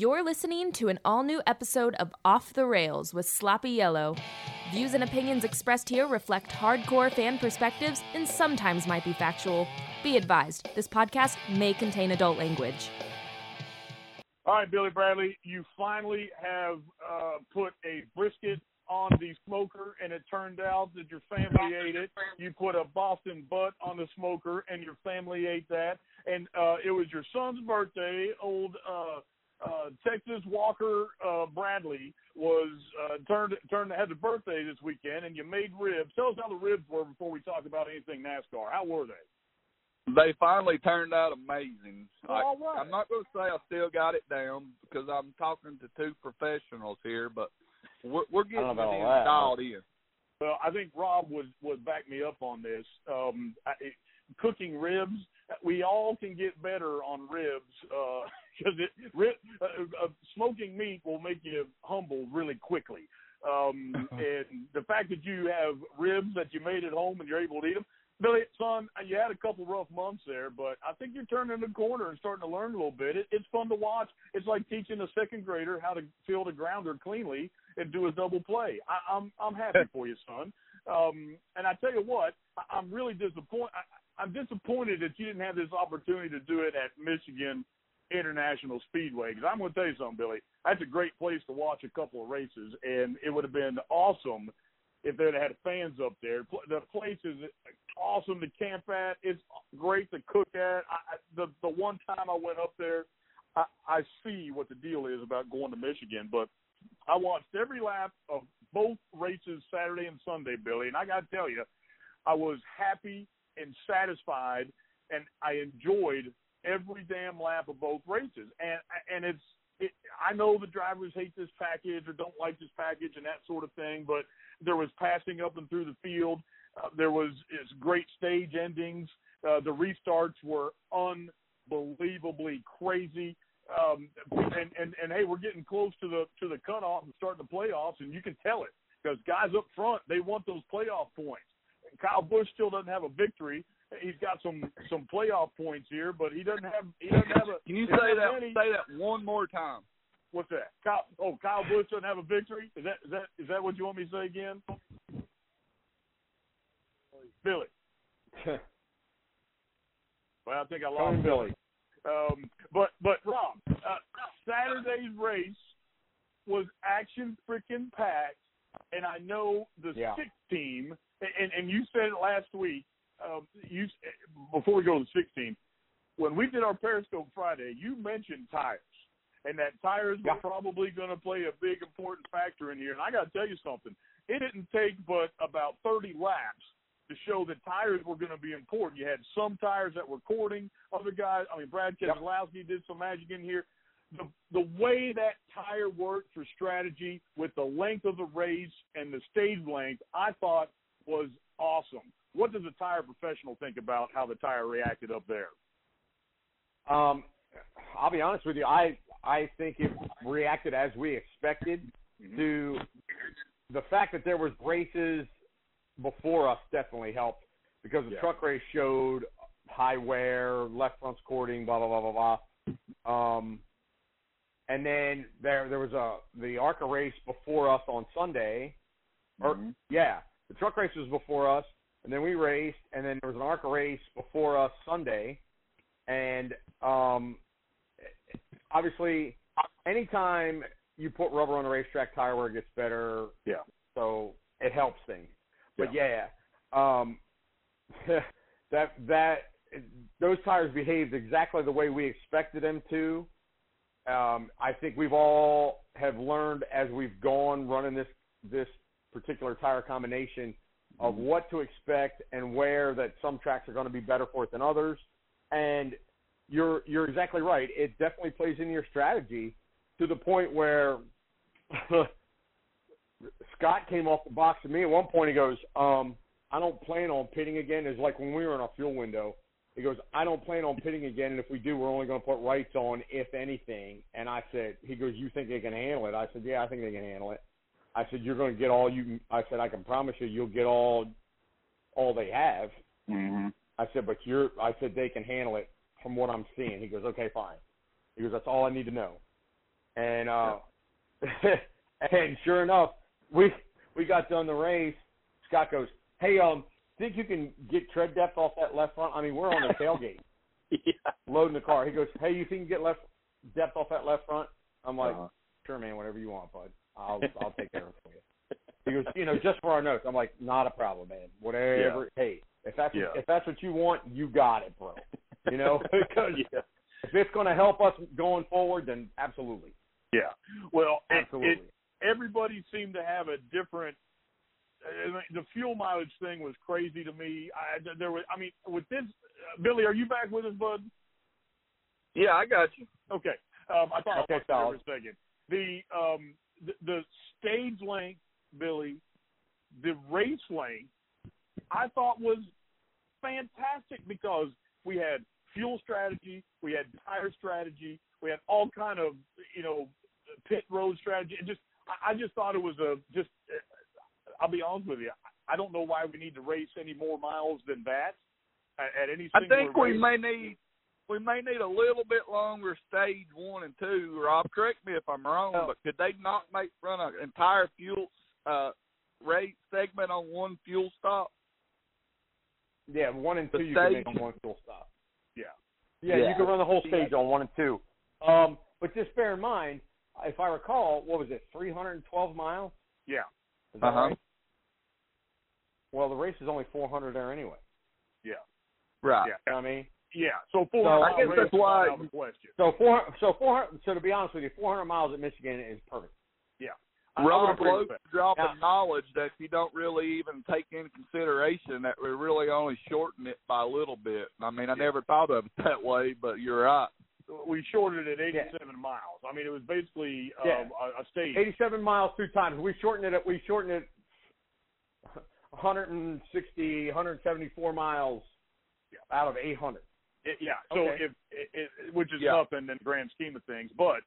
You're listening to an all new episode of Off the Rails with Sloppy Yellow. Views and opinions expressed here reflect hardcore fan perspectives and sometimes might be factual. Be advised, this podcast may contain adult language. All right, Billy Bradley, you finally have uh, put a brisket on the smoker, and it turned out that your family ate it. You put a Boston butt on the smoker, and your family ate that. And uh, it was your son's birthday. Old uh, uh, Texas Walker uh, Bradley was uh, turned turned had a birthday this weekend, and you made ribs. Tell us how the ribs were before we talk about anything NASCAR. How were they? They finally turned out amazing. All right. I'm not going to say I still got it down because I'm talking to two professionals here, but we're, we're getting it about all that. installed in. Well, I think Rob would would back me up on this. Um, I, it, cooking ribs, we all can get better on ribs because it rib, uh, uh, smoking meat will make you humble really quickly. Um, and the fact that you have ribs that you made at home and you're able to eat them, Billy, son, you had a couple rough months there, but I think you're turning the corner and starting to learn a little bit. It, it's fun to watch. It's like teaching a second grader how to field a grounder cleanly and do a double play. I, I'm I'm happy for you, son. Um, and I tell you what, I, I'm really disappointed. I'm disappointed that you didn't have this opportunity to do it at Michigan International Speedway. Because I'm going to tell you something, Billy. That's a great place to watch a couple of races, and it would have been awesome if they'd had fans up there. The place is awesome to camp at. It's great to cook at. I- the the one time I went up there, I, I see what the deal is about going to Michigan, but I watched every lap of both races Saturday and Sunday, Billy, and I got to tell you, I was happy and satisfied, and I enjoyed every damn lap of both races. And and it's it, I know the drivers hate this package or don't like this package and that sort of thing, but there was passing up and through the field. Uh, there was it's great stage endings. Uh, the restarts were unbelievably crazy. Um, and, and and hey, we're getting close to the to the cutoff and starting the playoffs, and you can tell it because guys up front they want those playoff points. Kyle Busch still doesn't have a victory. He's got some some playoff points here, but he doesn't have he doesn't have a. Can you say that? Say that one more time. What's that? Kyle, oh, Kyle Busch doesn't have a victory. Is that is that is that what you want me to say again? Billy. Well, I think I lost Billy. Um, but but Rob, uh, Saturday's race was action freaking packed, and I know the Yeah. sixth team, and and you said it last week. Um, you before we go to the sixth team, when we did our Periscope Friday, you mentioned tires, and that tires were probably going to play a big important factor in here. And I got to tell you something, it didn't take but about 30 laps to show that tires were going to be important. You had some tires that were cording, other guys. I mean, Brad Yep. Keselowski did some magic in here. The the way that tire worked for strategy with the length of the race and the stage length, I thought was awesome. What does a tire professional think about how the tire reacted up there? Um, I'll be honest with you. I I think it reacted as we expected. To the fact that there was races before us definitely helped because the Yeah. truck race showed high wear, left front cording, blah blah blah blah blah. Um, and then there there was a the ARCA race before us on Sunday. Or Mhm. yeah, the truck race was before us, and then we raced, and then there was an ARCA race before us Sunday, and um, obviously, anytime you put rubber on a racetrack, tire wear gets better. Yeah. So it helps things. But yeah, um, that that those tires behaved exactly the way we expected them to. Um, I think we've all have learned as we've gone running this this particular tire combination of what to expect and where that some tracks are going to be better for it than others. And you're you're exactly right. It definitely plays into your strategy to the point where Scott came off the box to me at one point. He goes, um, "I don't plan on pitting again." It's like when we were in our fuel window. He goes, "I don't plan on pitting again, and if we do, we're only going to put rights on, if anything." And I said, "He goes, you think they can handle it?" I said, "Yeah, I think they can handle it." I said, "You're going to get all you." can I said, "I can promise you, you'll get all, all they have." Mm-hmm. I said, "But you're," I said, "They can handle it from what I'm seeing." He goes, "Okay, fine." He goes, "That's all I need to know." and uh, and sure enough, we we got done the race. Scott goes, "Hey, um, think you can get tread depth off that left front? I mean, we're on the tailgate, yeah. loading the car." He goes, "Hey, you think you can get left depth off that left front?" I'm like, Uh-huh. "Sure, man, whatever you want, bud. I'll I'll take care of it for you." He goes, "You know, just for our notes." I'm like, "Not a problem, man. Whatever. Hey, if that's Yeah. if that's what you want, you got it, bro. You know, because yeah. if it's going to help us going forward, then absolutely, Yeah. Well, it, absolutely. it, everybody seemed to have a different. I mean, the fuel mileage thing was crazy to me. I there was. I mean, with this, uh, Billy, are you back with us, bud? Yeah, I got you. Okay. Um, I thought Okay, I lost you there for a second. The um the, the stage length, Billy, the race length, I thought was fantastic because we had fuel strategy, we had tire strategy, we had all kind of you know pit road strategy. It just I I just thought it was a just. I'll be honest with you. I don't know why we need to race any more miles than that at, at any. I singular think we race. may need we may need a little bit longer stage one and two. Rob, correct me if I'm wrong, Oh. but could they not make run an entire fuel uh race segment on one fuel stop? yeah, one and The two you can make on one full stop. Yeah. Yeah, Yeah. you can run the whole stage on one and two. Um, but just bear in mind, if I recall, what was it, 312 miles? Yeah. Is that Uh-huh. right? Well, the race is only 400 there anyway. Yeah. Right. Yeah. You know what I mean? Yeah. So four So, I guess that's why- out of the question. So four, so 400. So to be honest with you, 400 miles at Michigan is perfect. Yeah. I- I would Rob agree with Lowe that. dropping Yeah. knowledge that you don't really even take into consideration that we really only shorten it by a little bit. I mean, I Yeah. never thought of it that way, but you're right. We shortened it at 87 miles. I mean, it was basically um, Yeah. a, a stage. 87 miles two times. We shortened it. We shortened it 160, 174 miles Yeah. out of 800. It- yeah. So Okay. if it, it, which is Yeah. nothing in the grand scheme of things, but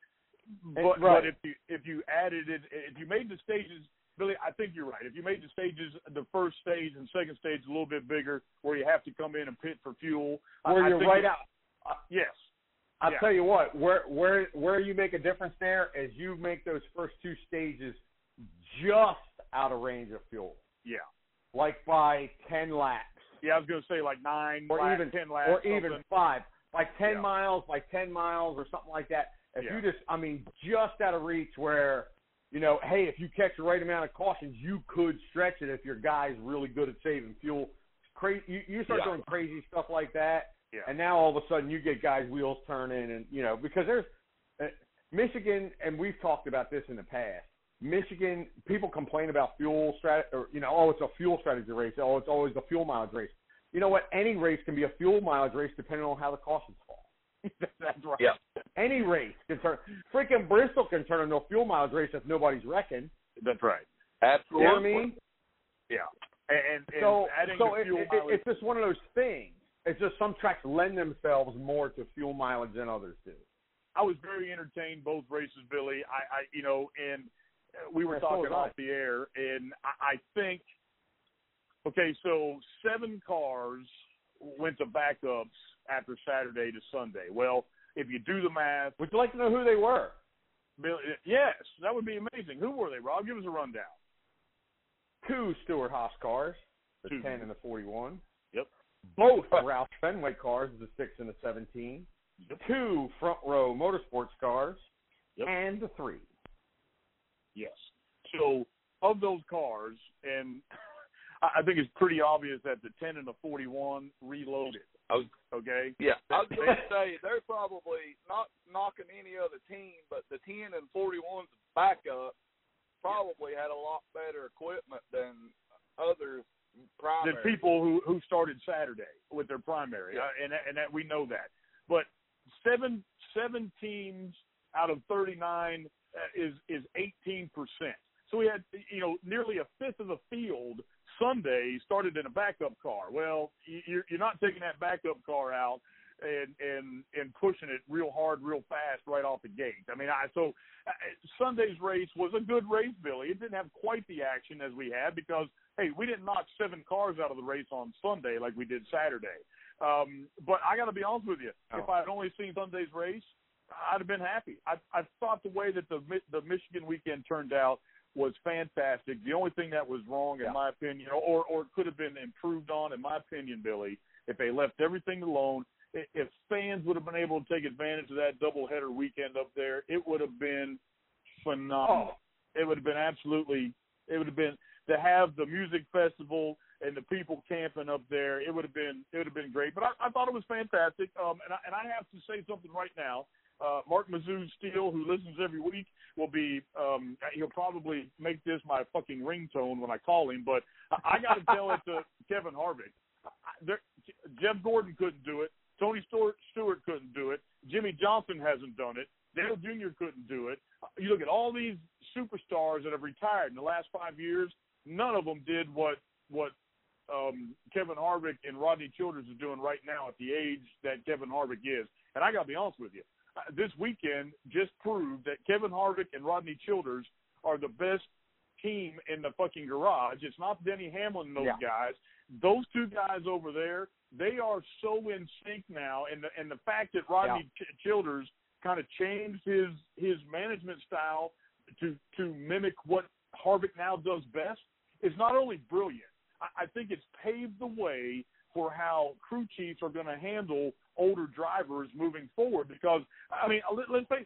but, right. but if you if you added it, if you made the stages, Billy, I think you're right. If you made the stages, the first stage and second stage a little bit bigger, where you have to come in and pit for fuel, Where I you're think right out. Uh, Yes. I'll Yeah. tell you what, where where where you make a difference there is you make those first two stages just out of range of fuel, Yeah. Like by ten laps, Yeah. I was going to say like nine or laps, even ten laps, or even five, by ten Yeah. miles, by ten miles, or something like that. If Yeah. you just, I mean, just out of reach where, you know, hey, if you catch the right amount of cautions, you could stretch it if your guy's really good at saving fuel. Crazy, you, you start Yeah. doing crazy stuff like that, Yeah. and now all of a sudden you get guys' wheels turning, and you know because there's uh, Michigan, and we've talked about this in the past. Michigan people complain about fuel strat, or you know, oh, it's a fuel strategy race. Oh, it's always a fuel mileage race. You know what? Any race can be a fuel mileage race depending on how the cautions fall. That's right. Yeah. Any race can turn. Freaking Bristol can turn into a fuel mileage race if nobody's wrecking. That's right. Absolutely. You know what I mean? Yeah. And, and so so it, mileage. it's just one of those things. It's just some tracks lend themselves more to fuel mileage than others do. I was very entertained both races, Billy. I, I you know, and we were Yeah, so talking I. off the air, and I, I think, okay, so seven cars went to backups after Saturday to Sunday. Well, if you do the math, Would you like to know who they were? Billy, yes, that would be amazing. Who were they, Rob? Give us a rundown. Two Stewart Haas cars, the Two. 10 and the 41. Yep. Both Roush Fenway cars, the 6 and the 17. Yep. Two Front Row Motorsports cars, Yep. and the 3. Yes. So of those cars, and I I think it's pretty obvious that the 10 and the 41 reloaded. Oh. Okay. Yeah, I was going to say they're probably not knocking any other team, but the 10 and 41's backup probably had a lot better equipment than other primary. than people who who started Saturday with their primary, Yeah. uh, and and that we know that. But seven seven teams out of thirty nine is is eighteen percent. So we had you know nearly a fifth of the field Sunday started in a backup car. Well, you- you're you're not taking that backup car out and and and pushing it real hard, real fast right off the gate. I mean, I so uh, Sunday's race was a good race, Billy. It didn't have quite the action as we had because hey, we didn't knock seven cars out of the race on Sunday like we did Saturday. Um, but I got to be honest with you, if Oh. I had only seen Sunday's race, I'd have been happy. I I thought the way that the the Michigan weekend turned out was fantastic. The only thing that was wrong, in Yeah. my opinion, or or could have been improved on, in my opinion, Billy, if they left everything alone. If fans would have been able to take advantage of that doubleheader weekend up there, it would have been phenomenal. It would have been absolutely. It would have been to have the music festival and the people camping up there. It would have been. It would have been great. But I, I thought it was fantastic. Um, and I, and I have to say something right now. Uh, Mark Mizzou Steele, who listens every week, will be. Um, he'll probably make this my fucking ringtone when I call him. But I, I got to tell it to Kevin Harvick. I- There, Jeff Gordon couldn't do it. Tony Stewart, Stewart couldn't do it. Jimmie Johnson hasn't done it. Dale Jr. couldn't do it. You look at all these superstars that have retired in the last five years. None of them did what what um, Kevin Harvick and Rodney Childers is doing right now at the age that Kevin Harvick is. And I got to be honest with you, uh, this weekend just proved that Kevin Harvick and Rodney Childers are the best team in the fucking garage. It's not Denny Hamlin and those Yeah. guys. Those two guys over there, they are so in sync now. And the and the fact that Rodney Ch- Childers kind of changed his his management style to to mimic what Harvick now does best is not only brilliant. I, I think it's paved the way for how crew chiefs are going to handle older drivers moving forward. Because I mean, let, let's say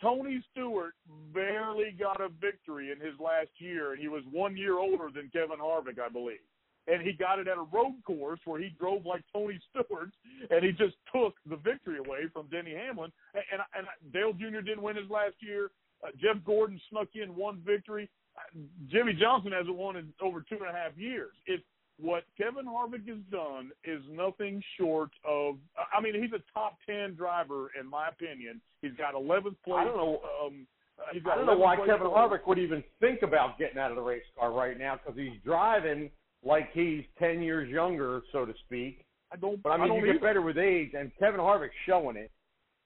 Tony Stewart barely got a victory in his last year, and he was one year older than Kevin Harvick, I believe. And he got it at a road course where he drove like Tony Stewart, and he just took the victory away from Denny Hamlin. And, and, and Dale Jr. didn't win his last year. Uh, Jeff Gordon snuck in one victory. Uh, Jimmie Johnson hasn't won in over two and a half years. It's what Kevin Harvick has done is nothing short of. I mean, he's a top ten driver in my opinion. He's got 11th place. I don't know. Um, he's got I don't know why Kevin overall. Harvick would even think about getting out of the race car right now because he's driving like he's ten years younger, so to speak. I don't. But I mean, don't you get either. better with age, and Kevin Harvick's showing it.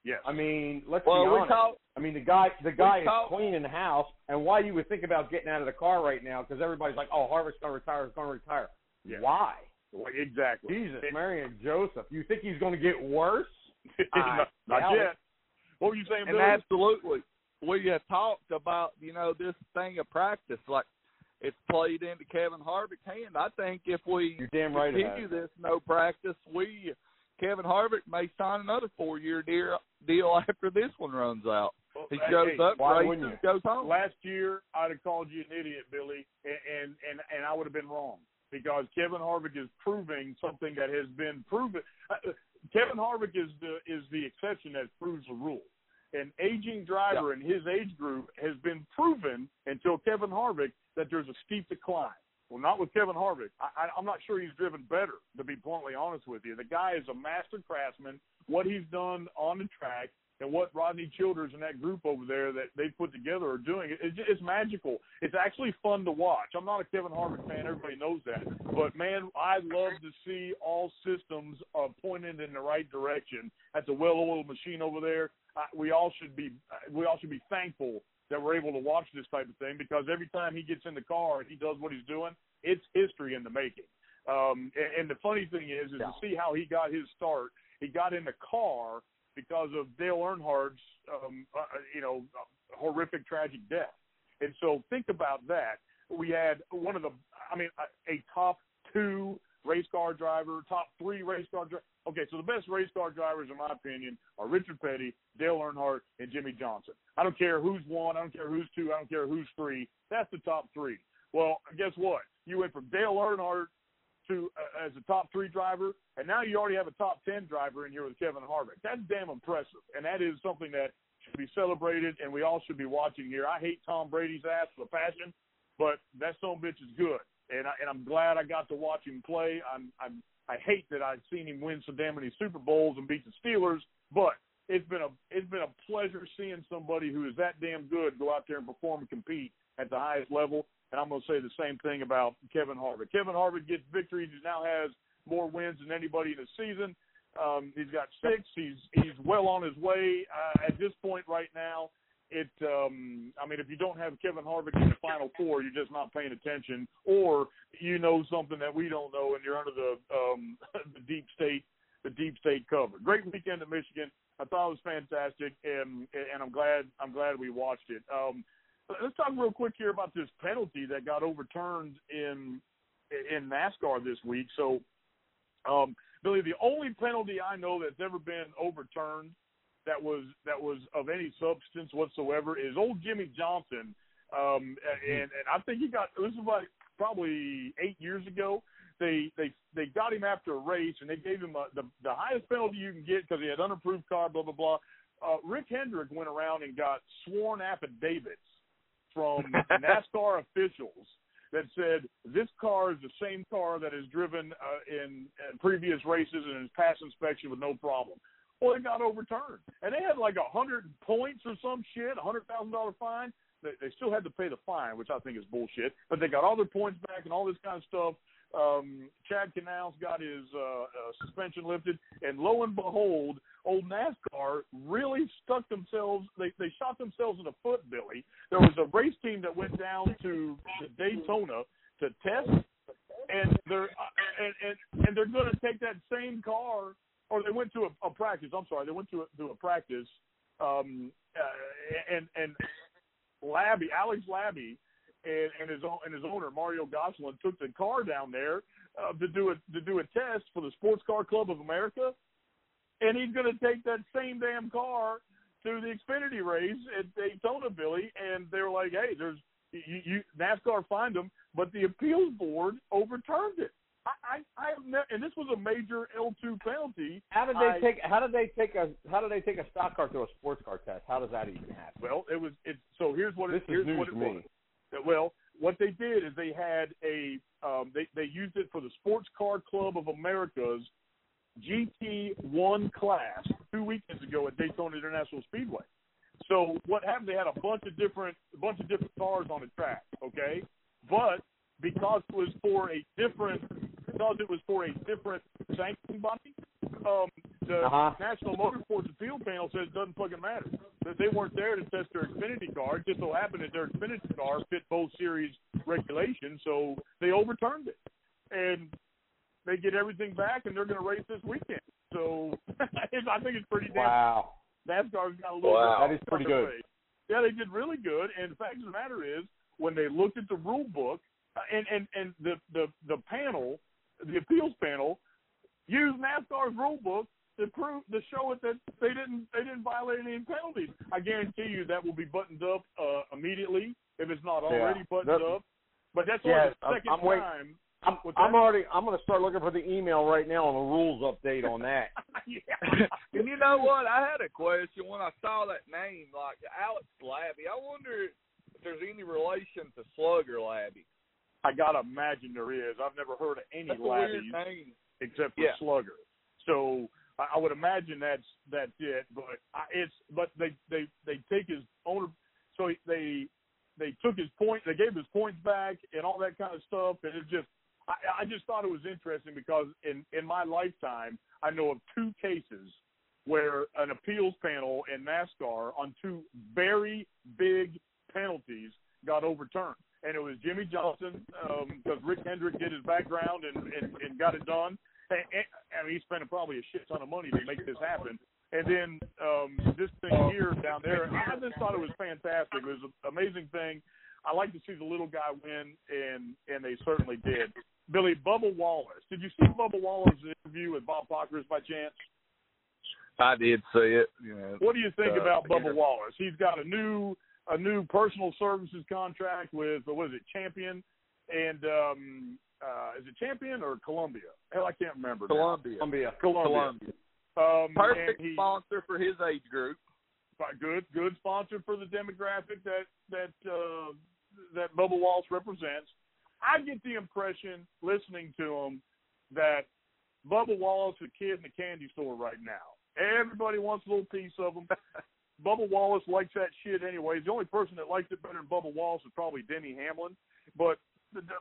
Yes. I mean, let's Well, be honest. talk- I mean, the guy, the guy is talk- cleaning the house, and why you would think about getting out of the car right now? Because everybody's like, "Oh, Harvick's going to retire. He's going to retire." Yeah. Why? Well, exactly. Jesus, It- Mary and Joseph. You think he's going to get worse? not, not yet. What were you saying, and Billy? absolutely, we have talked about you know this thing of practice, like it's played into Kevin Harvick's hand. I think if we You're damn right. it has. continue this no practice, we Kevin Harvick may sign another four year deal deal after this one runs out. He shows hey, up, why races, wouldn't you? goes home. last year I'd have called you an idiot, Billy, and and and, and I would have been wrong because Kevin Harvick is proving something that has been proven. Uh, Kevin Harvick is the is the exception that proves the rule. An aging driver in his age group has been proven until Kevin Harvick that there's a steep decline. Well, not with Kevin Harvick. I, I, I'm not sure he's driven better, to be bluntly honest with you. The guy is a master craftsman. What he's done on the track and what Rodney Childers and that group over there that they put together are doing, it, it's, it's magical. It's actually fun to watch. I'm not a Kevin Harvick fan. Everybody knows that. But, man, I love to see all systems uh, pointed in the right direction. That's a well-oiled machine over there. Uh, we all should be we all should be thankful that we're able to watch this type of thing because every time he gets in the car and he does what he's doing, it's history in the making. Um, and, and the funny thing is, is Yeah. to see how he got his start. He got in the car because of Dale Earnhardt's, um, uh, you know, horrific tragic death. And so think about that. We had one of the, I mean, a, a top two race car driver, top three race car driver. Okay, so the best race car drivers, in my opinion, are Richard Petty, Dale Earnhardt, and Jimmie Johnson. I don't care who's one, I don't care who's two, I don't care who's three. That's the top three. Well, guess what? You went from Dale Earnhardt to uh, as a top three driver, and now you already have a top ten driver in here with Kevin Harvick. That's damn impressive, and that is something that should be celebrated, and we all should be watching here. I hate Tom Brady's ass with a passion, but that son bitch is good, and I, and I'm glad I got to watch him play. I'm I'm I hate that I've seen him win so damn many Super Bowls and beat the Steelers, but it's been a it's been a pleasure seeing somebody who is that damn good go out there and perform and compete at the highest level. And I'm going to say the same thing about Kevin Harvick. Kevin Harvick gets victories. He now has more wins than anybody in the season. Um, he's got six. He's he's well on his way. Uh, at this point right now, it. Um, I mean, if you don't have Kevin Harvick in the final four, you're just not paying attention, or you know something that we don't know, and you're under the um, the deep state the deep state cover. Great weekend at Michigan. I thought it was fantastic, and and I'm glad I'm glad we watched it. Um, let's talk real quick here about this penalty that got overturned in in NASCAR this week. So, um, Billy, the only penalty I know that's ever been overturned that was that was of any substance whatsoever is old Jimmie Johnson. Um, and and I think he got this was like probably eight years ago. They they they got him after a race and they gave him a, the the highest penalty you can get because he had unapproved car. Blah blah blah. Uh, Rick Hendrick went around and got sworn affidavits from NASCAR officials that said this car is the same car that is driven uh, in, in previous races and has passed inspection with no problem. Well, it got overturned, and they had like a hundred points or some shit, a hundred thousand dollar fine. They, they still had to pay the fine, which I think is bullshit. But they got all their points back and all this kind of stuff. Um, Chad Knaus got his uh, uh, suspension lifted, and lo and behold, old NASCAR really stuck themselves. They they shot themselves in the foot, Billy. There was a race team that went down to, to Daytona to test, and they're uh, and and, and they're going to take that same car or they went to a, a practice. I'm sorry, they went to a, to a practice, um, uh, and and Labbe, Alex Labbe, and, and his and his owner Mario Gosselin took the car down there uh, to do a to do a test for the Sports Car Club of America, and he's going to take that same damn car to the Xfinity race at Daytona, Billy, and they were like, hey, there's you, you NASCAR fined him, but the appeals board overturned it. I, I, have never, and this was a major L two penalty. How did they I, take? How did they take a? How did they take a stock car to a sports car test? How does that even happen? Well, it was. It so here's what this it, here's is news what it to me. was. Well, what they did is they had a um, they they used it for the Sports Car Club of America's GT1 class two weekends ago at Daytona International Speedway. So what happened? They had a bunch of different a bunch of different cars on the track. Okay, but because it was for a different because it was for a different sanctioning body, um, the Uh-huh. National Motorsports Appeal Panel says it doesn't fucking matter. That they weren't there to test their Xfinity car. It just so happened that their Xfinity car fit both series regulations, so they overturned it. And they get everything back, and they're going to race this weekend. So I think it's pretty damn. Wow, NASCAR's got a little Wow. bit. that is pretty good. face. Yeah, they did really good. And the fact of the matter is, when they looked at the rule book, uh, and and and the the the panel, the appeals panel, used NASCAR's rule book to prove to show it that they didn't they didn't violate any penalties. I guarantee you that will be buttoned up uh, immediately if it's not already Yeah. buttoned That- up. But that's Yeah, only the I'm- 2nd I'm wait- time. I'm, I'm already. I'm going to start looking for the email right now on the rules update on that. yeah. and you know what? I had a question when I saw that name, like Alex Labbe. I wonder if there's any relation to Slugger Labbe. I gotta imagine there is. I've never heard of any That's a weird labbies. name. except for Yeah. Slugger. So I, I would imagine that's that's it. But I, it's but they they they take his owner. So they they took his point. They gave his points back and all that kind of stuff. And it just I, I just thought it was interesting because in in my lifetime I know of two cases where an appeals panel in NASCAR on two very big penalties got overturned. And it was Jimmie Johnson um, because Rick Hendrick did his background and, and, and got it done. And, and, I mean, he spent probably a shit ton of money to make this happen. And then um, this thing here down there, I just thought it was fantastic. It was an amazing thing. I like to see the little guy win, and and they certainly did. Billy Bubba Wallace. Did you see Bubba Wallace's interview with Bob Pockrass by chance? I did see it. You know, What do you think Uh, about yeah. Bubba Wallace? He's got a new a new personal services contract with what is it, Champion, and um, uh, is it Champion or Columbia? Hell, I can't remember. Columbia. Columbia. Columbia. Columbia. Um, Perfect he, sponsor for his age group. good, good sponsor for the demographic that that uh, that Bubba Wallace represents. I get the impression, listening to him, that Bubba Wallace is a kid in a candy store right now. Everybody wants a little piece of him. Bubba Wallace likes that shit anyway. The only person that likes it better than Bubba Wallace is probably Denny Hamlin. But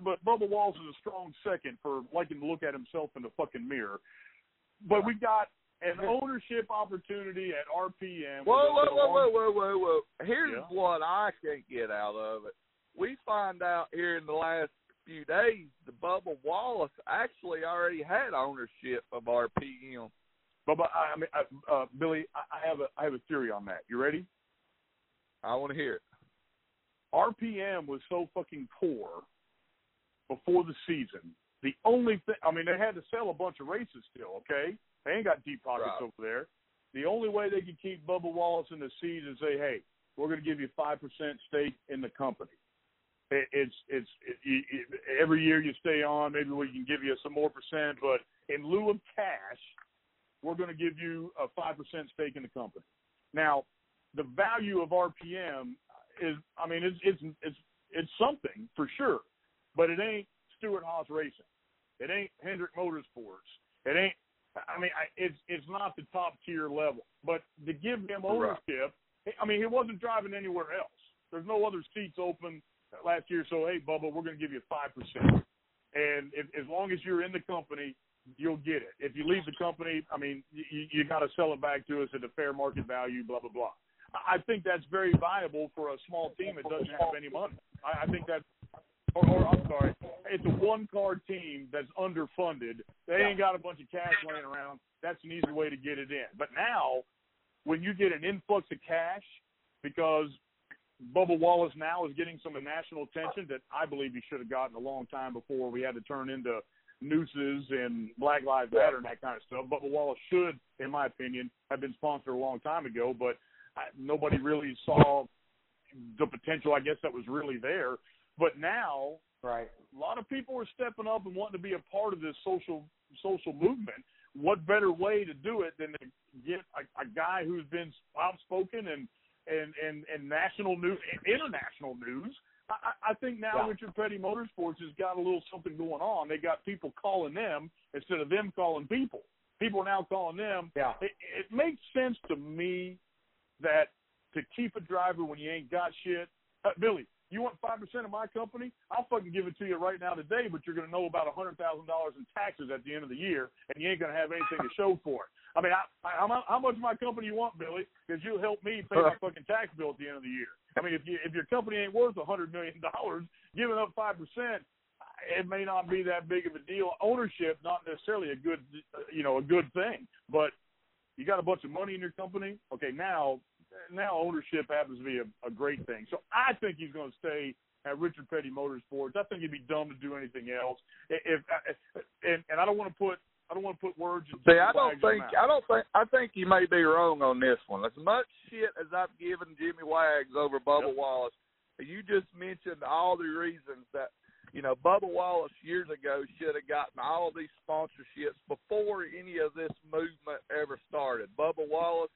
but Bubba Wallace is a strong second for liking to look at himself in the fucking mirror. But we got an ownership opportunity at RPM. Whoa, whoa, whoa, whoa, whoa, whoa, whoa. Here's Yeah. what I can't get out of it. We find out here in the last few days the Bubba Wallace actually already had ownership of RPM. But, but I mean, uh, uh, Billy, I, I have a I have a theory on that. You ready? I want to hear it. RPM was so fucking poor before the season. The only thing, I mean, they had to sell a bunch of races still. Okay, they ain't got deep pockets Right. over there. The only way they could keep Bubba Wallace in the seat is say, hey, we're going to give you five percent stake in the company. It, it's it's it, it, every year you stay on, maybe we can give you some more percent, but in lieu of cash, we're going to give you a five percent stake in the company. Now, the value of RPM is, I mean, it's it's it's it's something for sure, but it ain't Stewart Haas Racing. It ain't Hendrick Motorsports. It ain't. I mean, I, it's it's not the top tier level, but to give him ownership, I mean, he wasn't driving anywhere else. There's no other seats open last year, so hey, Bubba, we're going to give you five percent, and if, as long as you're in the company, you'll get it. If you leave the company, I mean, you, you got to sell it back to us at a fair market value, blah blah blah. I I think that's very viable for a small team that doesn't have any money. I, I think that's, or, or I'm sorry, it's a one card team that's underfunded. They ain't got a bunch of cash laying around. That's an easy way to get it in. But now, when you get an influx of cash, because Bubba Wallace now is getting some national attention that I believe he should have gotten a long time before we had to turn into nooses and Black Lives Matter and that kind of stuff. Bubba Wallace should, in my opinion, have been sponsored a long time ago, but I, nobody really saw the potential, I guess, that was really there. But now, Right. a lot of people are stepping up and wanting to be a part of this social social movement. What better way to do it than to get a, a guy who's been outspoken and and and, and national news, international news? I, I think now Yeah. Richard Petty Motorsports has got a little something going on. They got people calling them instead of them calling people. People are now calling them. Yeah. It, it makes sense to me that to keep a driver when you ain't got shit. Uh, Billy, you want five percent of my company? I'll fucking give it to you right now today, but you're going to know about a hundred thousand dollars in taxes at the end of the year, and you ain't going to have anything to show for it. I mean, I, I, how, how much of my company you want, Billy? Because you'll help me pay my fucking tax bill at the end of the year. I mean, if you if your company ain't worth a hundred million dollars, giving up five percent, it may not be that big of a deal. Ownership, not necessarily a good, uh, you know, a good thing, but you got a bunch of money in your company. Okay, now now ownership happens to be a, a great thing. So I think he's going to stay at Richard Petty Motorsports. I think he'd be dumb to do anything else. If, if and, and I don't want to put I don't want to put words in. See, I don't think. I don't think I think you may be wrong on this one. As much shit as I've given Jimmy Wags over Bubba Yep. Wallace, you just mentioned all the reasons that you know Bubba Wallace years ago should have gotten all these sponsorships before any of this movement ever started. Bubba Wallace,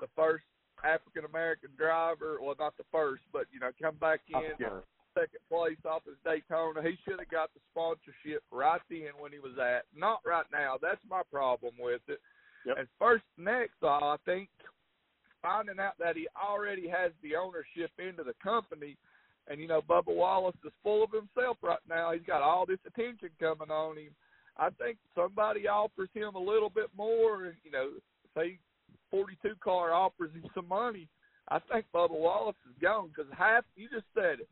the first African American driver, well not the first, but you know come back in second place off his Daytona. He should have got the sponsorship right then when he was at. Not right now. That's my problem with it. Yep. And first, next, uh, I think finding out that he already has the ownership into the company, and you know Bubba Wallace is full of himself right now. He's got all this attention coming on him. I think somebody offers him a little bit more, you know, say 42 car offers him some money. I think Bubba Wallace is gone because half you just said it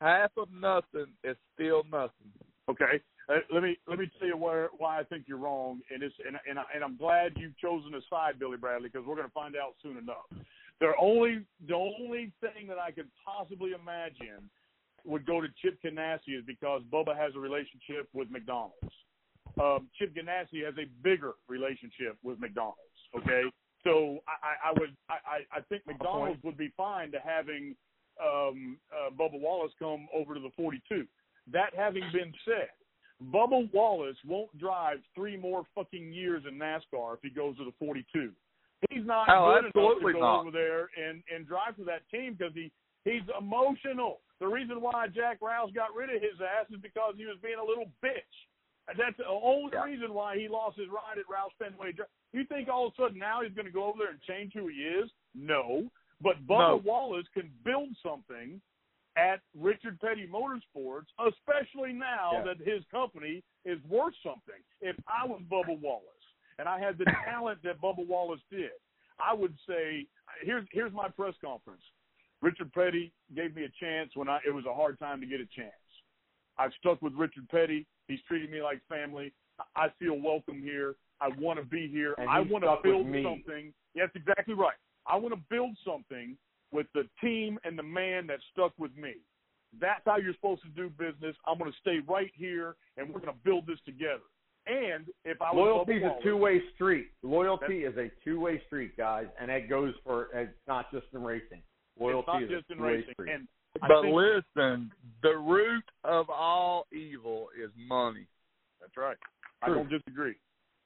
half of nothing is still nothing. Okay, uh, let me let me tell you where why I think you're wrong, and it's and and, I, and I'm glad you've chosen a side, Billy Bradley, because we're going to find out soon enough. The only the only thing that I could possibly imagine would go to Chip Ganassi is because Bubba has a relationship with McDonald's. Um, Chip Ganassi has a bigger relationship with McDonald's. Okay, so I, I, I would I, I think McDonald's would be fine to having um, uh, Bubba Wallace come over to the 42. That having been said, Bubba Wallace won't drive three more fucking years in NASCAR if he goes to the 42. He's not Oh, good enough to go not. over there and and drive for that team because he he's emotional. The reason why Jack Roush got rid of his ass is because he was being a little bitch. That's the only Yeah. reason why he lost his ride at Roush Fenway. You think all of a sudden now he's going to go over there and change who he is? No. But Bubba No. Wallace can build something at Richard Petty Motorsports, especially now Yeah. that his company is worth something. If I was Bubba Wallace and I had the talent that Bubba Wallace did, I would say, here's here's my press conference. Richard Petty gave me a chance when I it was a hard time to get a chance. I've stuck with Richard Petty. He's treated me like family. I feel welcome here. I want to be here. And I want to stuck with build me. something. Yes, exactly right. I want to build something with the team and the man that stuck with me. That's how you're supposed to do business. I'm going to stay right here, and we're going to build this together. And if I Loyalty is a two-way street. Loyalty is a two-way street, guys, and it goes for. It's not just in racing. Loyalty it's not is just a in two-way racing. street. And But think- listen, the root of all evil is money. That's right. I don't disagree.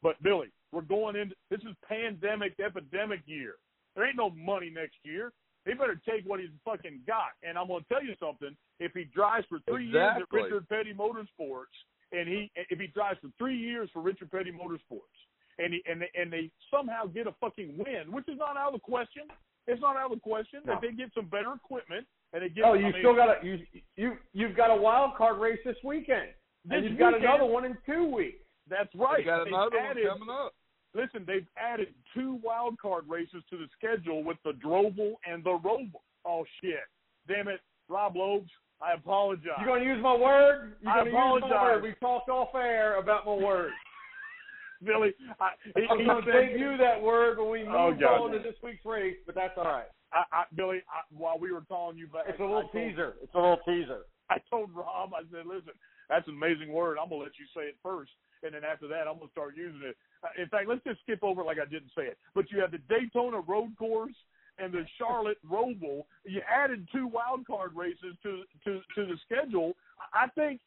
But Billy, we're going into this is pandemic epidemic year. There ain't no money next year. He better take what he's fucking got. And I'm gonna tell you something. If he drives for three years at Richard Petty Motorsports, and he if he drives for three years for Richard Petty Motorsports, and he and they, and they somehow get a fucking win, which is not out of the question. It's not out of the question No. that they get some better equipment and they get. Oh, I you mean, still got a you you you've got a wild card race this weekend, This and you've got another one in two weeks. That's right. We got They've another added- one coming up. Listen, they've added two wild card races to the schedule with the Droval and the Roval. Oh shit! Damn it, Rob Lobes, I apologize. You're gonna use my word? You I gonna use my apologize. word? We talked off air about my word. Billy, I, he, I'm gonna said- give you that word when we Oh, move God. on to this week's race, but that's all right. I, I, Billy, I, while we were calling you back, It's a little I told, teaser. It's a little teaser. I told Rob, I said, listen, that's an amazing word. I'm gonna let you say it first, and then after that, I'm gonna start using it. Uh, In fact, let's just skip over like I didn't say it. But you have the Daytona Road Course and the Charlotte Roval. You added two wild card races to to to the schedule. I I think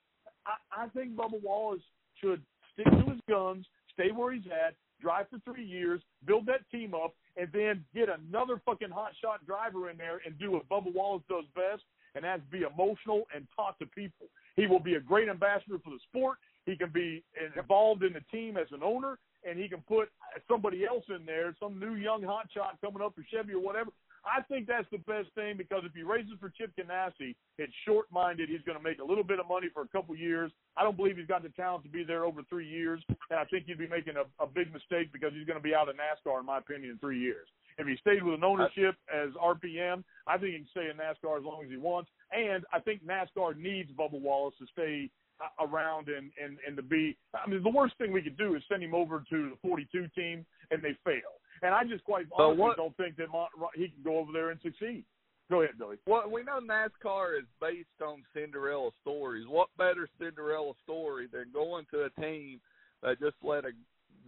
I, I think Bubba Wallace should stick to his guns, stay where he's at, drive for three years, build that team up, and then get another fucking hot shot driver in there and do what Bubba Wallace does best, and that's be emotional and talk to people. He will be a great ambassador for the sport. He can be involved in the team as an owner, and he can put somebody else in there, some new young hot shot coming up for Chevy or whatever. I think that's the best thing because if he races for Chip Ganassi, it's short-minded. He's going to make a little bit of money for a couple years. I don't believe he's got the talent to be there over three years, and I think he'd be making a, a big mistake because he's going to be out of NASCAR, in my opinion, in three years. If he stays with an ownership as RPM, I think he can stay in NASCAR as long as he wants. And I think NASCAR needs Bubba Wallace to stay uh, around and, and, and to be. I mean, the worst thing we could do is send him over to the 42 team and they fail. And I just quite But honestly what- don't think that Mon- he can go over there and succeed. Go ahead, Billy. Well, we know NASCAR is based on Cinderella stories. What better Cinderella story than going to a team that just let a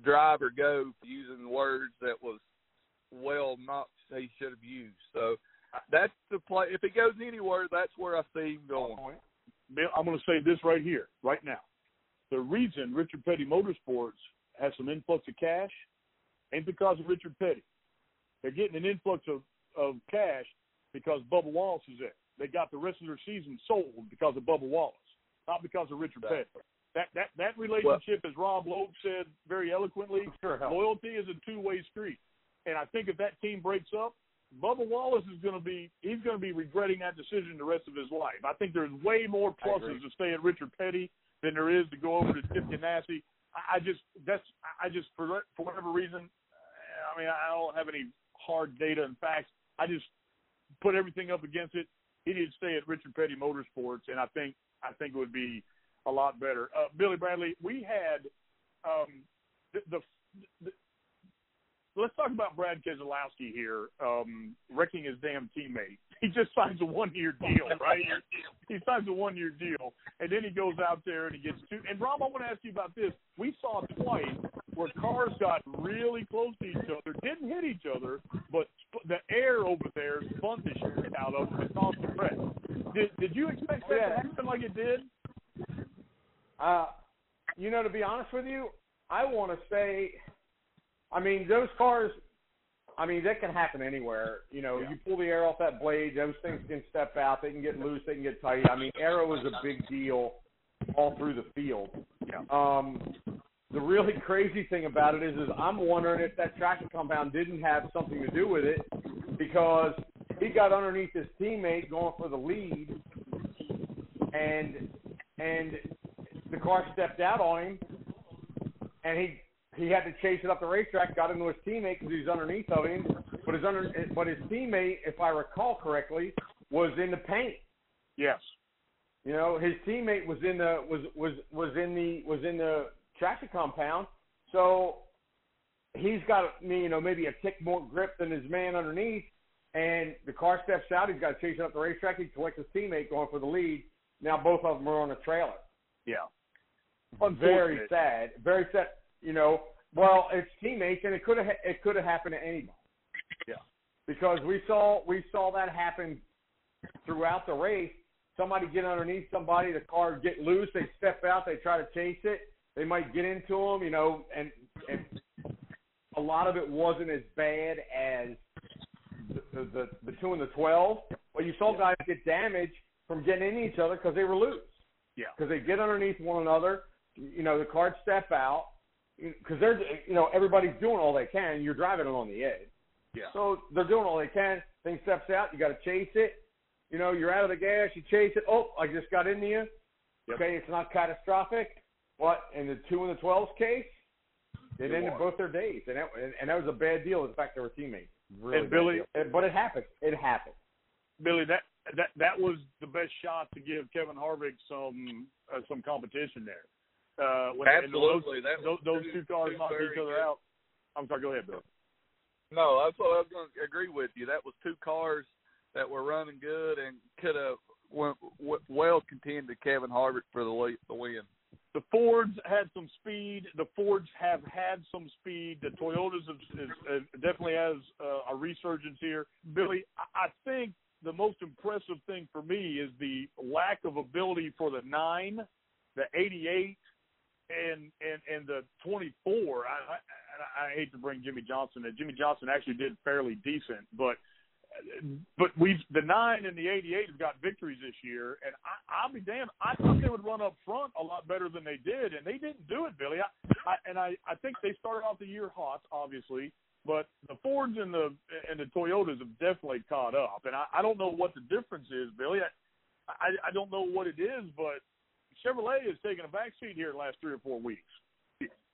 driver go using words that was well not he should have used. So that's the play. If it goes anywhere, that's where I see him going. Bill, I'm going to say this right here, right now. The reason Richard Petty Motorsports has some influx of cash ain't because of Richard Petty. They're getting an influx of, of cash because Bubba Wallace is there. They got the rest of their season sold because of Bubba Wallace, not because of Richard Right. Petty. That that that relationship, as Rob Loeb said very eloquently, Sure loyalty is a two-way street. And I think if that team breaks up, Bubba Wallace is going to be he's going to be regretting that decision the rest of his life. I think there's way more pluses to stay at Richard Petty than there is to go over to Chip Ganassi. I I just that's I just for for whatever reason, I mean I don't have any hard data and facts. I just put everything up against it. He needs to stay at Richard Petty Motorsports, and I think I think it would be a lot better. Uh, Billy Bradley, we had um, the, the, the let's talk about Brad Keselowski here, um, wrecking his damn teammate. He just signs a one year deal, right? he signs a one year deal, and then he goes out there and he gets two. And Rob, I want to ask you about this. We saw twice where cars got really close to each other, didn't hit each other, but the air over there spun the shit out of them and caused the wreck. Did, did you expect that Yeah. to happen like it did? Uh, you know, to be honest with you, I want to say, I mean, those cars, I mean, that can happen anywhere. You know, Yeah. you pull the air off that blade, those things can step out, they can get loose, they can get tight. I mean, aero is a big deal all through the field. Yeah. Um, the really crazy thing about it is, is I'm wondering if that traction compound didn't have something to do with it because he got underneath his teammate going for the lead, and and the car stepped out on him, and he he had to chase it up the racetrack, got into his teammate because he was underneath of him, but his under but his teammate, if I recall correctly, was in the paint. Yes. You know, his teammate was in the was was was in the was in the traction compound. So he's got you know maybe a tick more grip than his man underneath, and the car steps out. He's got to chase it up the racetrack. He collects his teammate going for the lead. Now both of them are on a trailer. Yeah. Very sad. Very sad. You know, well, it's teammates, and it could have it could have happened to anybody. Yeah. Because we saw we saw that happen throughout the race. Somebody get underneath somebody, the car get loose, they step out, they try to chase it. They might get into them, you know, and and a lot of it wasn't as bad as the the, the two and the twelve. But you saw guys get damaged from getting in each other because they were loose. Yeah. Because they get underneath one another. You know, the cars step out because they're you know everybody's doing all they can. You're driving it on the edge. Yeah. So they're doing all they can. Thing steps out. You got to chase it. You know, you're out of the gas. You chase it. Oh, I just got into you. Yep. Okay, it's not catastrophic. What in the two and the twelves case, it, ended both their days, and that and that was a bad deal. In fact, they were teammates. Really And Billy- deal. But it happened. It happened. Billy, that that that was the best shot to give Kevin Harvick some uh, some competition there. Uh, when Absolutely. those, those, those two- cars knocked each other good- out. I'm sorry. Go ahead, Bill. No, that's what I was going to agree with you. That was two cars that were running good and could have well contended to Kevin Harvick for the the win. The Fords had some speed. The Fords have had some speed. The Toyotas is, is, is definitely has uh, a resurgence here. Billy, I, I think the most impressive thing for me is the lack of ability for the nine, the 88, and and and the 24. I, I I hate to bring Jimmie Johnson in. Jimmie Johnson actually did fairly decent, but but we the nine and the 88 have got victories this year, and I, I'll be damned. I thought they would run up front a lot better than they did, and they didn't do it, Billy. I, I and I I think they started off the year hot, obviously, but the Fords and the and the Toyotas have definitely caught up, and I, I don't know what the difference is, Billy. I, I I don't know what it is, but Chevrolet has taken a back seat here the last three or four weeks.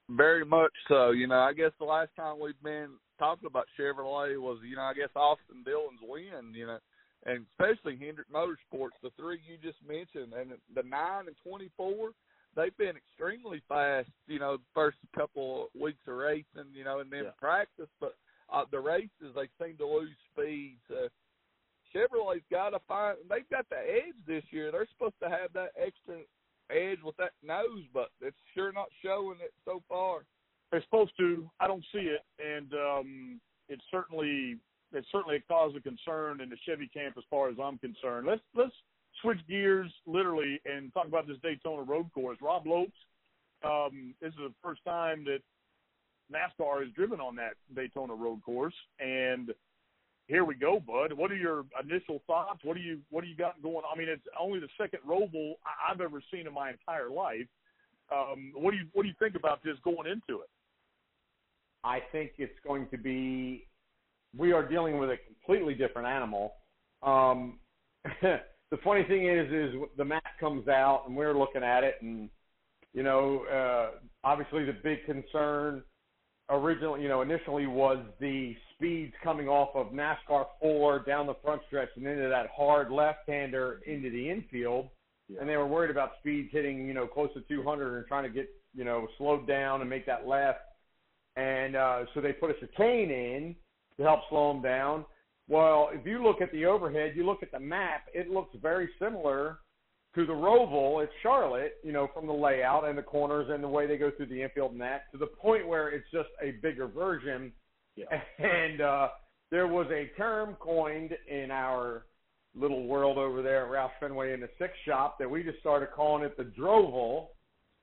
Very much so. You know, I guess the last time we've been talking about Chevrolet was, you know, I guess Austin Dillon's win, you know, and especially Hendrick Motorsports, the three you just mentioned, and the nine and twenty four, they've been extremely fast, you know, the first couple of weeks of racing, you know, and then Yeah. practice, but uh, the races they seem to lose speed. So Chevrolet's got to find. They've got the edge this year. They're supposed to have that extra edge with that nose, but it's sure not showing it so far. They're supposed to. I don't see it, and um, it's certainly it's certainly a cause of concern in the Chevy camp as far as I'm concerned. Let's let's switch gears literally and talk about this Daytona Road Course. Rob Lopes, um, this is the first time that NASCAR has driven on that Daytona Road Course, and here we go, bud. What are your initial thoughts? What do you what do you got going? I mean, it's only the second I- I've ever seen in my entire life. Um, what do you what do you think about this going into it? I think it's going to be. We are dealing with a completely different animal. Um, the funny thing is, is the map comes out and we're looking at it, and you know, uh, obviously the big concern originally, you know, initially was the speeds coming off of NASCAR four down the front stretch and into that hard left-hander into the infield, and they were worried about speeds hitting, you know, close to 200 and trying to get, you know, slowed down and make that left and uh, so they put a chicane in to help slow them down. Well, if you look at the overhead, you look at the map, it looks very similar to the Roval at Charlotte, you know, from the layout and the corners and the way they go through the infield and that, to the point where it's just a bigger version. Yeah. And uh, there was a term coined in our little world over there at Roush Fenway in the six shop that we just started calling it the Droval.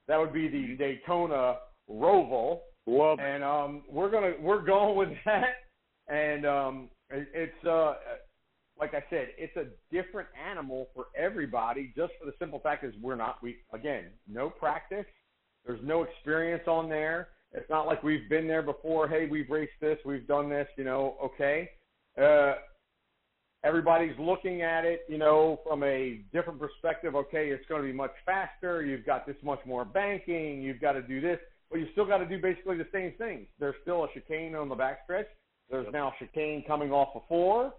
That would be the Daytona Roval Love it. and um, we're gonna we're going with that. And um, it, it's uh, like I said, it's a different animal for everybody. Just for the simple fact is we're not we again no practice. There's no experience on there. It's not like we've been there before. Hey, we've raced this, we've done this. You know, okay. Uh, everybody's looking at it, you know, from a different perspective. Okay, it's going to be much faster. You've got this much more banking. You've got to do this. But you still got to do basically the same things. There's still a chicane on the backstretch. There's now chicane coming off of four.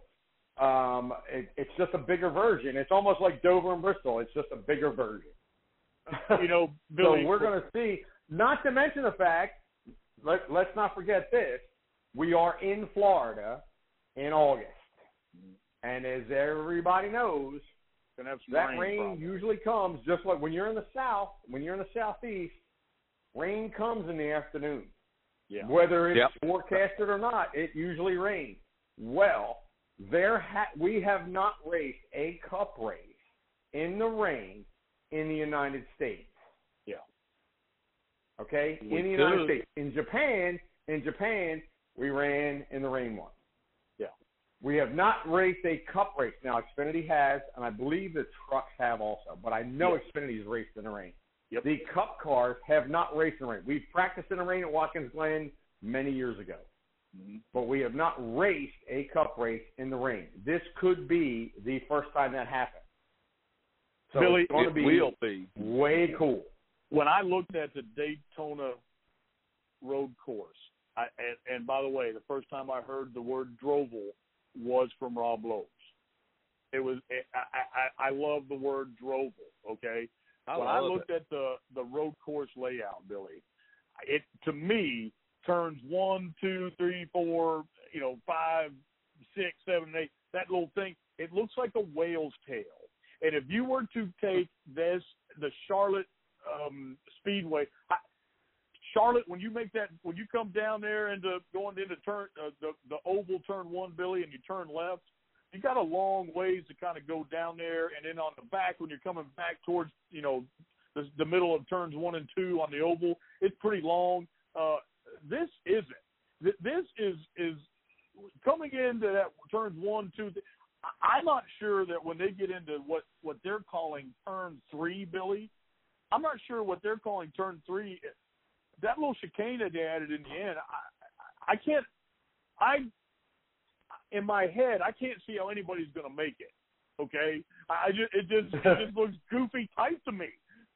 Um, it, it's just a bigger version. It's almost like Dover and Bristol. It's just a bigger version. You know, Billy. so we're going to see. Not to mention the fact let, let's not forget this. We are in Florida in August. And as everybody knows, Gonna have some that rain, rain usually comes just like when you're in the south, when you're in the southeast, rain comes in the afternoon. Yeah. Whether it's Yep. forecasted or not, it usually rains. Well, there ha- we have not raced a cup race in the rain in the United States. Okay? We in the United could. States. In Japan, in Japan, we ran in the rain once. Yeah. We have not raced a cup race. Now Xfinity has, and I believe the trucks have also, but I know Yeah. Xfinity's raced in the rain. Yep. The cup cars have not raced in the rain. We've practiced in the rain at Watkins Glen many years ago, Mhm. but we have not raced a cup race in the rain. This could be the first time that happens. So Billy, it's going to it be will be. way cool. When I looked at the Daytona road course, I, and, and by the way, the first time I heard the word droval was from Rob Lowe's. It was I, I, I love the word droval. Okay, I when I looked at the the road course layout, Billy, it to me turns one, two, three, four, you know, five, six, seven, eight. That little thing, it looks like a whale's tail. And if you were to take this, the Charlotte um, Speedway, I, Charlotte, when you make that, when you come down there into going into turn uh, the the oval turn one, Billy, and you turn left, you got a long ways to kind of go down there, and then on the back when you're coming back towards you know the, the middle of turns one and two on the oval, it's pretty long. Uh, this isn't. This is is coming into that turns one, two. Th- I'm not sure that when they get into what what they're calling turn three, Billy, I'm not sure what they're calling turn three. That little chicane that they added in the end, I, I can't. I in my head, I can't see how anybody's going to make it. Okay, I just it just it just looks goofy tight to me,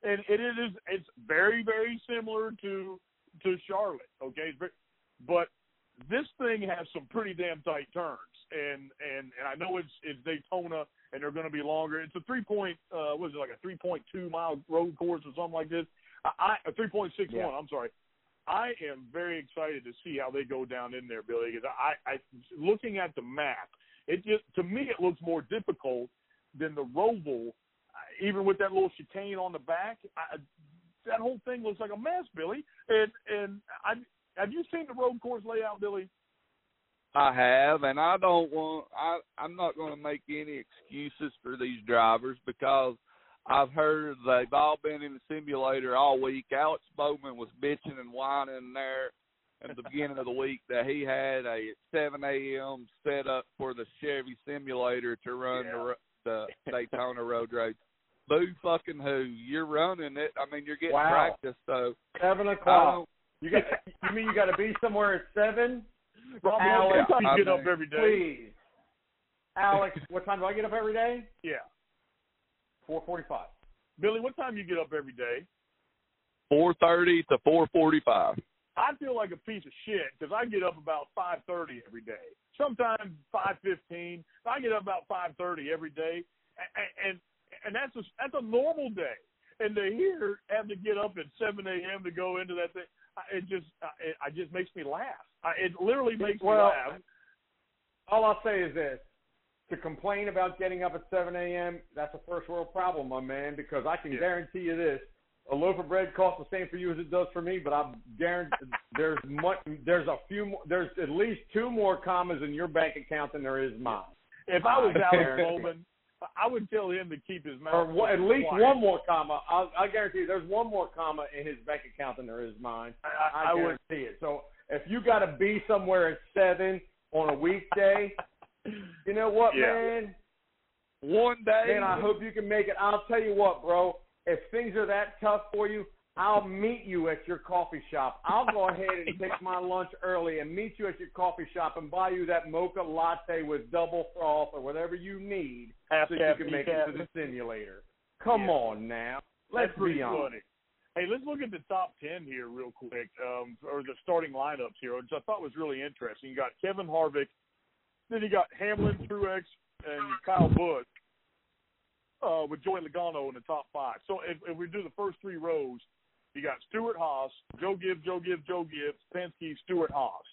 and it is it's very very similar to to Charlotte. Okay, but this thing has some pretty damn tight turns, and and and I know it's it's Daytona, and they're going to be longer. It's a three point, uh, what is it like a three point two mile road course or something like this? I, I a three point six one. I'm sorry. I am very excited to see how they go down in there, Billy. Because I, I, looking at the map, it just to me it looks more difficult than the Roval, uh, even with that little chicane on the back. I, that whole thing looks like a mess, Billy. And and I have you seen the road course layout, Billy? I have, and I don't want. I I'm not going to make any excuses for these drivers because I've heard they've all been in the simulator all week. Alex Bowman was bitching and whining there at the beginning of the week that he had a 7 a.m. set up for the Chevy simulator to run Yeah. the the Daytona road race. Boo fucking who? You're running it. I mean, you're getting Wow. practice. So Seven o'clock. You got? You mean you got to be somewhere at seven? Rob, Alex, what time I you get up every day? Please, Alex. What time do I get up every day? Yeah, Four forty-five. Billy, what time do you get up every day? 4:30 to 4:45. I feel like a piece of shit because I get up about five thirty every day. Sometimes five fifteen. I get up about five thirty every day, and, and and that's a that's a normal day. And to hear have to get up at seven a.m. to go into that thing, I- it just I- it, I just makes me laugh. It literally makes Well, me laugh. All I'll say is this: to complain about getting up at seven a.m. That's a first world problem, my man. Because I can Yeah. guarantee you this: a loaf of bread costs the same for you as it does for me. But I guarantee there's much, there's a few more, there's at least two more commas in your bank account than there is mine. If I was Alex. Bowman, I would tell him to keep his mouth or one, at least quiet. one more comma. I'll, I guarantee you, there's one more comma in his bank account than there is mine. I, I, I, I would. guarantee it. So if you got to be somewhere at seven on a weekday, you know what, Yeah. man? One day. Man, I hope you can make it. I'll tell you what, bro. If things are that tough for you, I'll meet you at your coffee shop. I'll go ahead and take my lunch early and meet you at your coffee shop and buy you that mocha latte with double froth or whatever you need Half so you can make decaf. it to the simulator. Come Yeah. on now. Let's That's be honest. funny. Hey, let's look at the top ten here real quick, um, or the starting lineups here, which I thought was really interesting. You got Kevin Harvick, then you got Hamlin, Truex, and Kyle Busch, uh, with Joey Logano in the top five. So if, if we do the first three rows, You got Stewart Haas, Joe Gibbs, Joe Gibbs, Joe Gibbs, Penske, Stewart Haas.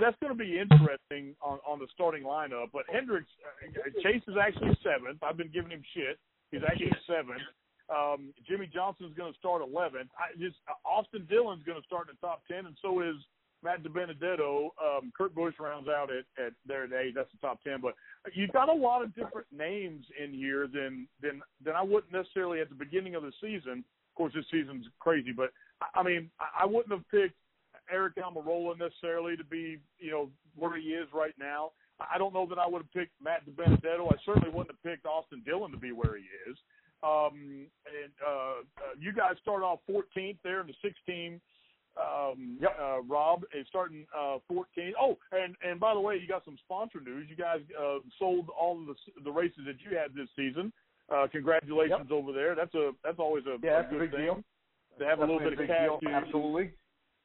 That's going to be interesting on on the starting lineup. But Hendricks, uh, Chase is actually seventh. I've been giving him shit. He's actually seventh. Um, Jimmie Johnson's going to start 11th. I just Austin Dillon's going to start in the top 10, and so is Matt DiBenedetto. Um, Kurt Busch rounds out at, at there at eight. That's the top 10. But you've got a lot of different names in here than than than I wouldn't necessarily at the beginning of the season. Of course, this season's crazy, but I mean, I wouldn't have picked Aric Almirola necessarily to be you know where he is right now. I don't know that I would have picked Matt DiBenedetto. I certainly wouldn't have picked Austin Dillon to be where he is. Um, and uh, uh, you guys start off 14th there in the 16. Um, yep. uh, Rob is starting uh, 14. Oh, and and by the way, you got some sponsor news. You guys uh, sold all of the the races that you had this season. Uh, congratulations yep. over there. That's a that's always a, yeah, a good a big thing deal. to have Definitely a little bit a of cash. Deal. Absolutely.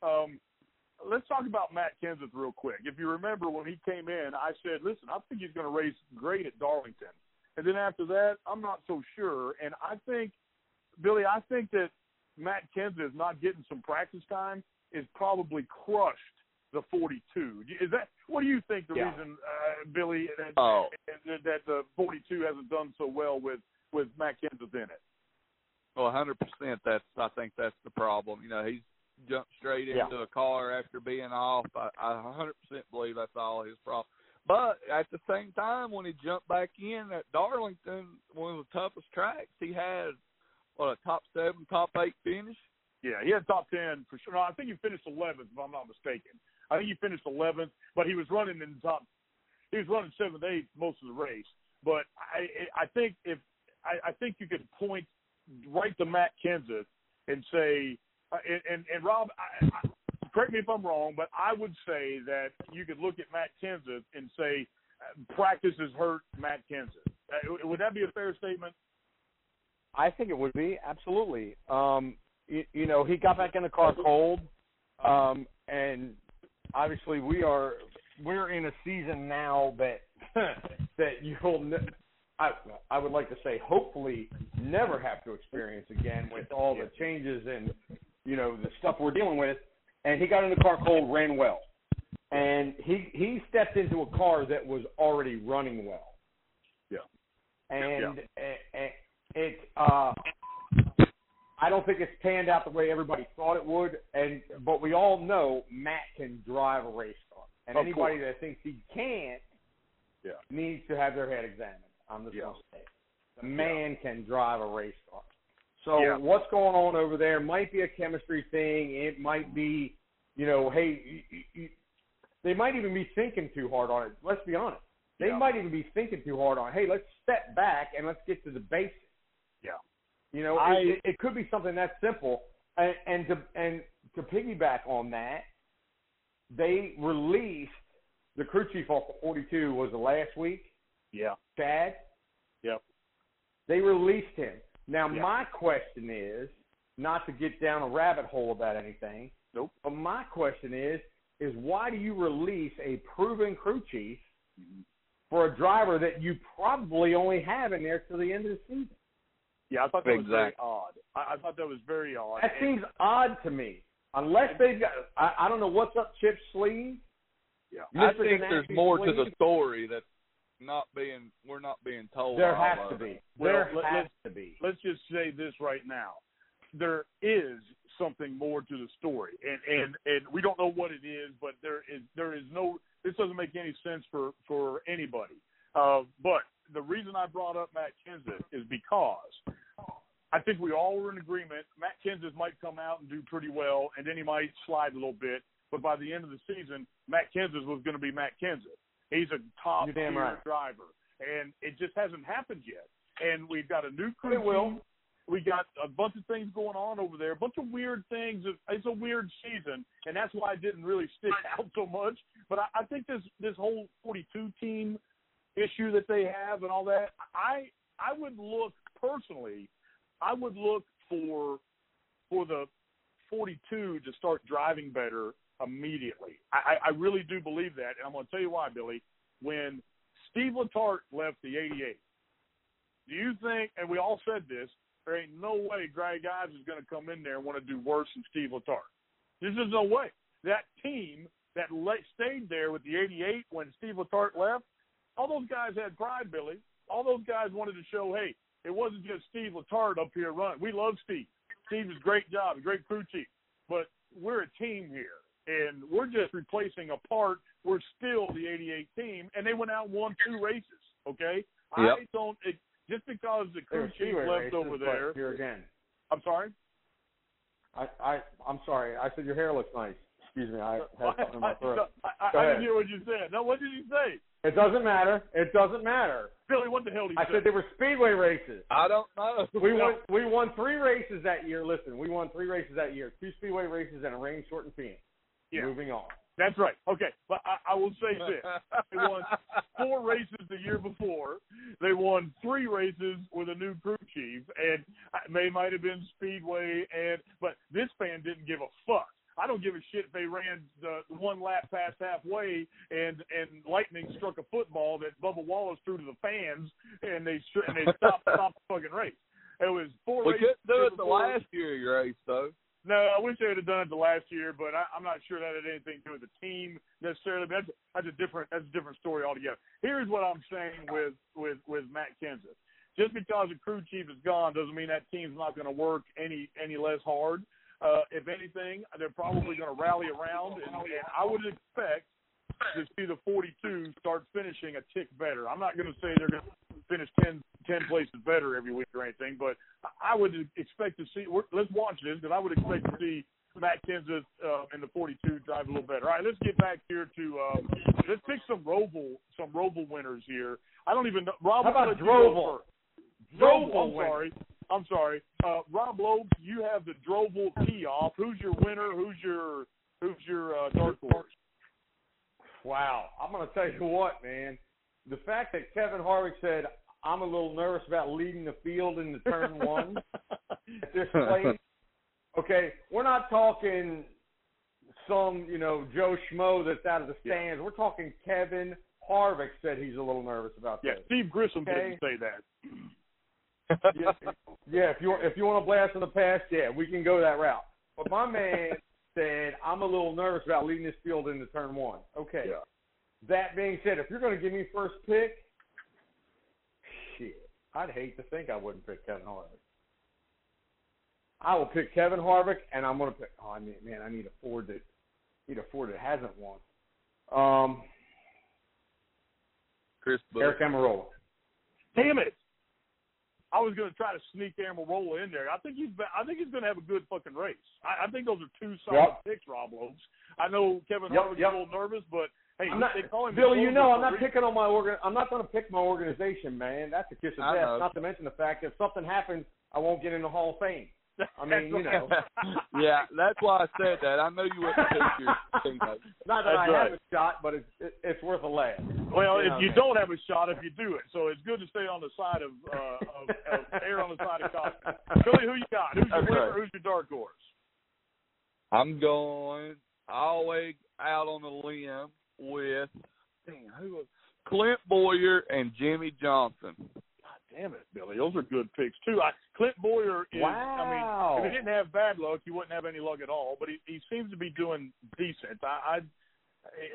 Um, let's talk about Matt Kenseth real quick. If you remember when he came in, I said, "Listen, I think he's going to race great at Darlington." And then after that, I'm not so sure. And I think, Billy, I think that Matt Kenseth not getting some practice time is probably crushed the 42. Is that what do you think the yeah. reason, uh, Billy, that, oh. that, that the 42 hasn't done so well with with Matt Kenseth in it? Well, 100%. That's I think that's the problem. You know, he's jumped straight into yeah. a car after being off. I, I 100% believe that's all his problem. But at the same time, when he jumped back in at Darlington, one of the toughest tracks, he had what a top seven, top eight finish. Yeah, he had top ten for sure. No, I think he finished eleventh, if I'm not mistaken. I think he finished eleventh, but he was running in the top. He was running seventh, eighth most of the race. But I, I think if I, I think you could point right to Matt Kenseth and say, uh, and, and and Rob, I, I, correct me if I'm wrong, but I would say that you could look at Matt Kenseth and say uh, practice has hurt Matt Kenseth. Uh, would that be a fair statement? I think it would be absolutely. Um, you, you know, he got back in the car cold, um, and obviously we are we're in a season now that that you'll. I I would like to say hopefully never have to experience again with all the changes and you know the stuff we're dealing with and he got in the car cold, ran well, and he he stepped into a car that was already running well. Yeah. And yeah. it, it uh, I don't think it's panned out the way everybody thought it would, and but we all know Matt can drive a race car, and of anybody course. that thinks he can't yeah. needs to have their head examined. I'm just yeah. gonna say, it. the man yeah. can drive a race car. So yeah. what's going on over there might be a chemistry thing. It might be, you know, hey, you, you, they might even be thinking too hard on it. Let's be honest. They yeah. might even be thinking too hard on. It. Hey, let's step back and let's get to the basics. Yeah. You know, I, it, it could be something that simple. And, and to and to piggyback on that, they released the crew chief off the 42 was the last week. Yeah. Chad. Yep. They released him. Now, Yeah. my question is not to get down a rabbit hole about anything. Nope. But my question is, is why do you release a proven crew chief Mm-hmm. for a driver that you probably only have in there till the end of the season? Yeah, I thought that was very odd. I, I thought that was very odd. That And- seems odd to me. Unless they've got, I, I don't know what's up Chip's sleeve. yeah. I Mr. think there's Ganassi more to the story that's not being we're not being told. There has to be. Well, There let- has let's- to be. let's just say this right now. There is something more to the story, and and and we don't know what it is, but there is there is no. This doesn't make any sense for for anybody. Uh, but the reason I brought up Matt Kenseth is because I think we all were in agreement. Matt Kenseth might come out and do pretty well, and then he might slide a little bit. But by the end of the season, Matt Kenseth was going to be Matt Kenseth. He's a top tier right. driver, and it just hasn't happened yet. And we've got a new crew It will. We got a bunch of things going on over there, a bunch of weird things. It's a weird season, and that's why it didn't really stick out so much. But I, I think this this whole 42 team issue that they have and all that, I I would look personally, I would look for for the 42 to start driving better immediately. I, I really do believe that, and I'm going to tell you why, Billy. When Steve Letarte left the 88, Do you think? And we all said this. There ain't no way Greg Ives is going to come in there and want to do worse than Steve Letarte. There's just no way. That team that le- stayed there with the 88 when Steve Letarte left, all those guys had pride, Billy. All those guys wanted to show, hey, it wasn't just Steve Letarte up here running. We love Steve. Steve does a great job, a great crew chief. But we're a team here, and we're just replacing a part. We're still the 88 team, and they went out and won two races. Okay, Yep. I don't. It, just because the crew There's chief Speedway left races, over there. Here again. I'm sorry. I, I, I'm sorry. I said your hair looks nice. Excuse me. I had something in my throat. I, I, Go I didn't hear what you said. No, what did you say, It doesn't matter. It doesn't matter. Billy? What the hell did you say? I say? said they were speedway races. I don't know. We won. We won three races that year. Listen, we won three races that year. Two speedway races and a rain shortened Phoenix. Yeah. Moving on. That's right. Okay, but I, I will say this: they won four races the year before. They won three races with a new crew chief, and they might have been Speedway, and but this fan didn't give a fuck. I don't give a shit if they ran the one lap past halfway and and lightning struck a football that Bubba Wallace threw to the fans, and they and they stopped stopped the fucking race. It was four we races. couldn't do it the last year race though. No, I wish they would have done it the last year, but I, I'm not sure that had anything to do with the team necessarily. But that's, that's a different that's a different story altogether. Here's what I'm saying with with with Matt Kenseth. Just because the crew chief is gone doesn't mean that team's not going to work any any less hard. Uh, if anything, they're probably going to rally around, and, and I would expect to see the 42 start finishing a tick better. I'm not going to say they're going to finish 10, 10 places better every week or anything, but I would expect to see. Let's watch this because I would expect to see Matt Kenseth uh, in the 42 drive a little better. All right, let's get back here to uh, let's pick some Roval some Roval winners here. I don't even know. Rob, How about let you go Droval? Droval, I'm sorry. I'm sorry. Uh, Rob Loeb, you have the Droval tee off. Who's your winner? Who's your who's your uh, dark horse? Wow. I'm going to tell you what, man. The fact that Kevin Harvick said, I'm a little nervous about leading the field in the turn one at this place. Okay, we're not talking some, you know, Joe Schmo that's out of the Yeah. stands. We're talking Kevin Harvick said he's a little nervous about that. yeah, this. Steve Grissom Okay. didn't say that. yeah, yeah, if you if you want to blast in the past, yeah, we can go that route. But my man said, I'm a little nervous about leading this field into turn one. Okay. Yeah. That being said, if you're going to give me first pick, I'd hate to think I wouldn't pick Kevin Harvick. I will pick Kevin Harvick, and I'm going to pick. Oh, I mean, man, I need a Ford that need a Ford that hasn't won. Um, Chris Buescher. Aric Almirola. Damn it! I was going to try to sneak Amarola in there. I think he's. I think he's going to have a good fucking race. I, I think those are two solid Yep. picks, Rob Lopes. I know Kevin Yep, Harvick's yep. a little nervous, but hey, I'm not, they call him Billy, you know I'm not reason. picking on my organ. I'm not going to pick my organization, man. That's a kiss of I death. know. Not to mention the fact that if something happens, I won't get in the Hall of Fame. I mean, you know. yeah, that's why I said that. I know you wouldn't pick your teammates. Not that That's I right. have a shot, but it's it, it's worth a laugh. Well, You if know, you man. don't have a shot, if you do it, so it's good to stay on the side of, uh, of, of err on the side of caution. Billy, who you got? Who's your winner? right. Who's your dark horse? I'm going all the way out on the limb with damn, who was Clint Bowyer and Jimmie Johnson. God damn it, Billy. Those are good picks too. I, Clint Bowyer is. Wow. I mean, if he didn't have bad luck, he wouldn't have any luck at all. But he, he seems to be doing decent. I,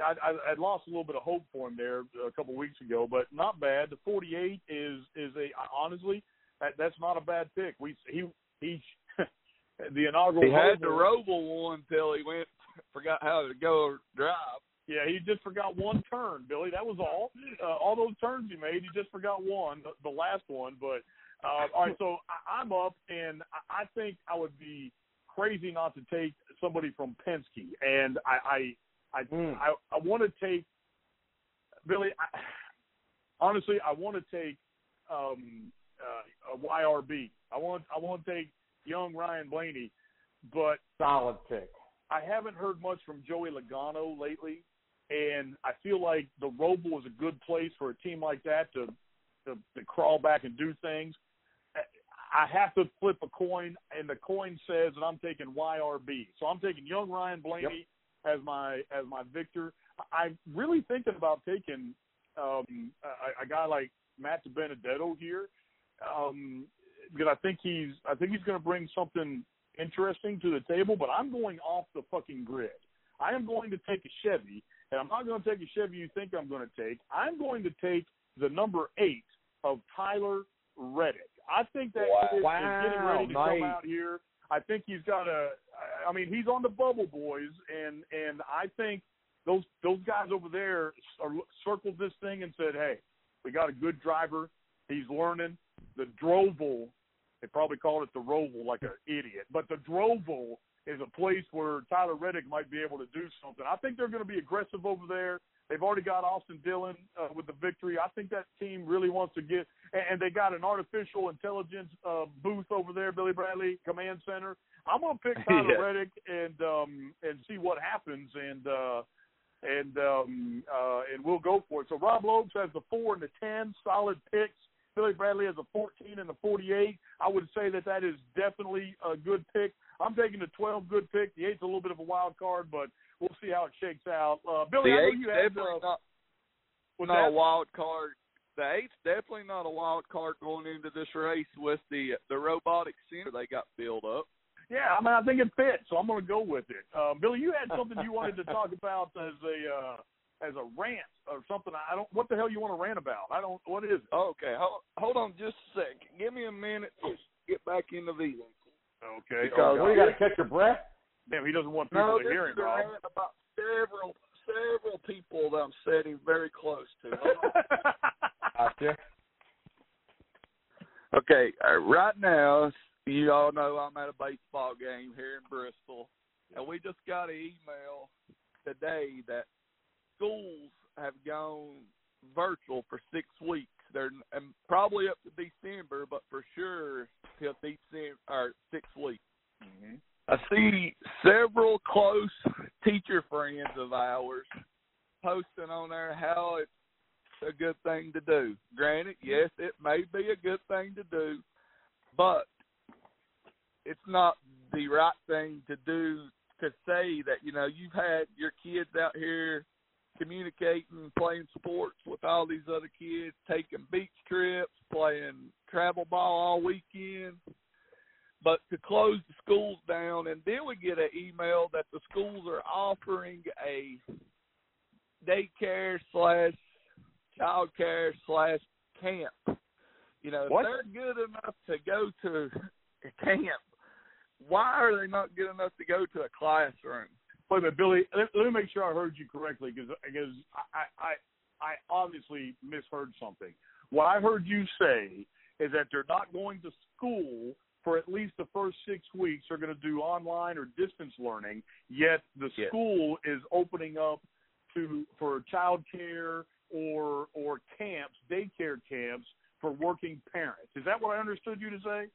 I, I, I lost a little bit of hope for him there a couple of weeks ago, but not bad. The 48 is is a honestly that, that's not a bad pick. We he he the inaugural. He had the Roval- Roval one till he went forgot how to go drive. Yeah, he just forgot one turn, Billy. That was all. Uh, all those turns he made, he just forgot one, the, the last one. But uh, all right, so I, I'm up, and I, I think I would be crazy not to take somebody from Penske, and I I I Mm. I, I want to take Billy. I, honestly, I want to take um, uh, a YRB. I want I want to take young Ryan Blaney, but Solid pick. I haven't heard much from Joey Logano lately, and I feel like the Roval is a good place for a team like that to to, to crawl back and do things. I have to flip a coin, and the coin says that I'm taking YRB. So I'm taking young Ryan Blaney as my as my victor. I- I'm really thinking about taking um, a, a guy like Matt Benedetto here. um, because I think he's I think he's going to bring something interesting to the table. But I'm going off the fucking grid. I am going to take a Chevy, and I'm not going to take a Chevy you think I'm going to take. I'm going to take the number eight of Tyler Reddick. I think that wow. kid is, getting ready to nice. come out here. I think he's got a. I mean, he's on the bubble, boys, and and I think those those guys over there are, circled this thing and said, "Hey, we got a good driver. He's learning the Droval. They probably called it the Roval, like an idiot, but the Droval is a place where Tyler Reddick might be able to do something. I think they're going to be aggressive over there. They've already got Austin Dillon uh, with the victory. I think that team really wants to get, and, they got an artificial intelligence uh, booth over there, Billy Bradley Command Center. I'm going to pick Tyler Yeah. Reddick and um, and see what happens, and uh, and um, uh, and we'll go for it. So Rob Lopes has the four and the ten, solid picks. Billy Bradley has a 14 and the 48. I would say that that is definitely a good pick. I'm taking the 12 good pick. The eight's a little bit of a wild card, but we'll see how it shakes out. Uh, Billy, the I know you had definitely uh, not, not a wild card. The eight's definitely not a wild card going into this race with the the robotic center they got filled up. Yeah, I mean, I think it fits, so I'm going to go with it. Uh, Billy, you had something you wanted to talk about as a uh, as a rant or something. I don't. What the hell you want to rant about? I don't. What is it? Okay, hold, hold on just a second. Give me a minute to get back into these. Okay. Because oh, What, you got to catch your breath? Damn, he doesn't want people No, to hear is him, a Rob. rant about several several people that I'm sitting very close to. Hold on. Gotcha. Okay, uh, right now, you all know I'm at a baseball game here in Bristol, and we just got an email today that schools have gone virtual for six weeks. They're and probably up to December, but for sure till December or six weeks. Mhm. I see several close teacher friends of ours posting on there how it's a good thing to do. Granted, yes, it may be a good thing to do, but it's not the right thing to do to say that, you know, you've had your kids out here communicating, playing sports with all these other kids, taking beach trips, playing travel ball all weekend. But to close the schools down, and then we get an email that the schools are offering a daycare slash child care slash camp. You know, What? if they're good enough to go to a camp, why are they not good enough to go to a classroom? Wait a minute, Billy. Let, let me make sure I heard you correctly because because I, I I obviously misheard something. What I heard you say is that they're not going to school for at least the first six weeks. They're going to do online or distance learning. Yet the Yes. school is opening up to for child care or or camps, daycare camps for working parents. Is that what I understood you to say?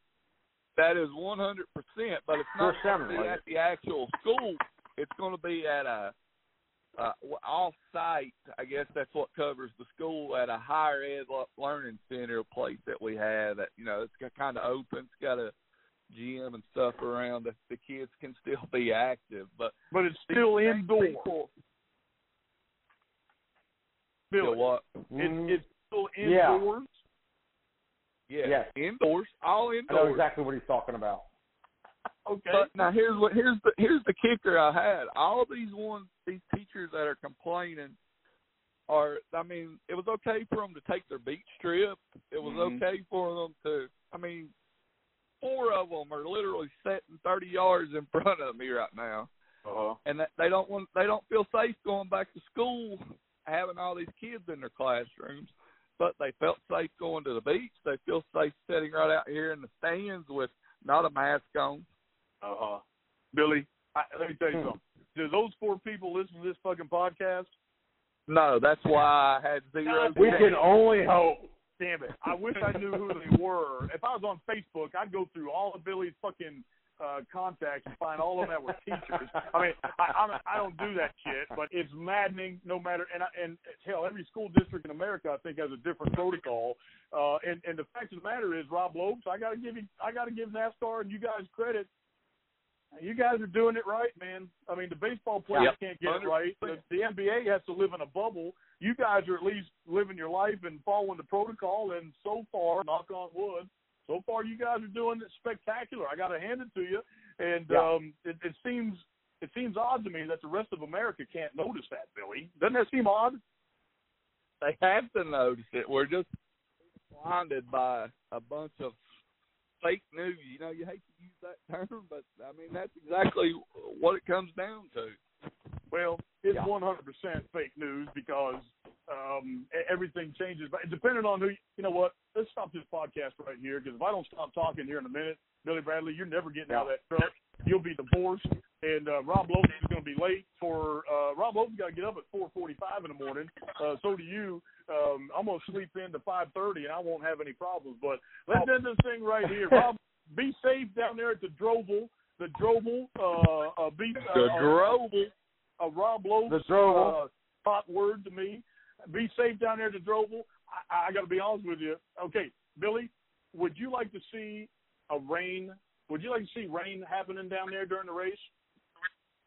That is one hundred percent, but it's not Sure going sounded to be like at the actual school. It's going to be at a uh, off site. I guess that's what covers the school at a higher ed learning center place that we have. That you know, it's kind of open. It's got a gym and stuff around that the kids can still be active. But But it's still same indoor. people- Billy, Still what? It, it's still indoors. Yeah, Yes. indoors, all indoors. I know exactly what he's talking about. Okay. But now here's what here's the here's the kicker I had. All these ones these teachers that are complaining are I mean, it was okay for them to take their beach trip. It was Mhm. okay for them to I mean, four of them are literally sitting 30 yards in front of me right now. uh-huh. And that they don't want they don't feel safe going back to school having all these kids in their classrooms. But they felt safe going to the beach. They feel safe sitting right out here in the stands with not a mask on. Uh huh. Billy, I, let me tell you Hmm. something. Do those four people listen to this fucking podcast? No, that's why I had zero. God We can only hope. Damn it! I wish I knew who they were. If I was on Facebook, I'd go through all of Billy's fucking uh, contacts and find all of them that were teachers. I mean, I, I'm, I don't do that shit, but it's maddening. No matter, and I, and hell, every school district in America, I think, has a different protocol. Uh, and and the fact of the matter is, Rob Lopes, I got to give you, I got to give NASCAR and you guys credit. You guys are doing it right, man. I mean, the baseball players Yep. can't get it right. The, the NBA has to live in a bubble. you guys are at least living your life and following the protocol. And so far, knock on wood, so far you guys are doing it spectacular. I got to hand it to you. And Yeah. um, it, it seems it seems odd to me that the rest of America can't notice that, Billy. Doesn't that seem odd? They have to notice it. We're just blinded by a bunch of fake news. You know, you hate to use that term, but I mean that's exactly what it comes down to. Well, it's Yeah. 100% fake news because um, everything changes. But depending on who, you know what? Let's stop this podcast right here because if I don't stop talking here in a minute, Billy Bradley, you're never getting out of that truck. You'll be divorced, and uh, Rob Lowe is going to be late for. Uh, Rob Lowe's got to get up at 4:45 in the morning. Uh, so do you. Um, I'm going to sleep in to 5:30, and I won't have any problems. But let's end this thing right here. Rob, be safe down there at the Drovel. The Drovel. Uh, uh, be, uh, The uh, Drovel. a Rob Lowe The Drovel. uh, hot word to me. Be safe down there at the Drovel. I, I got to be honest with you. Okay, Billy, would you like to see a rain? Would you like to see rain happening down there during the race?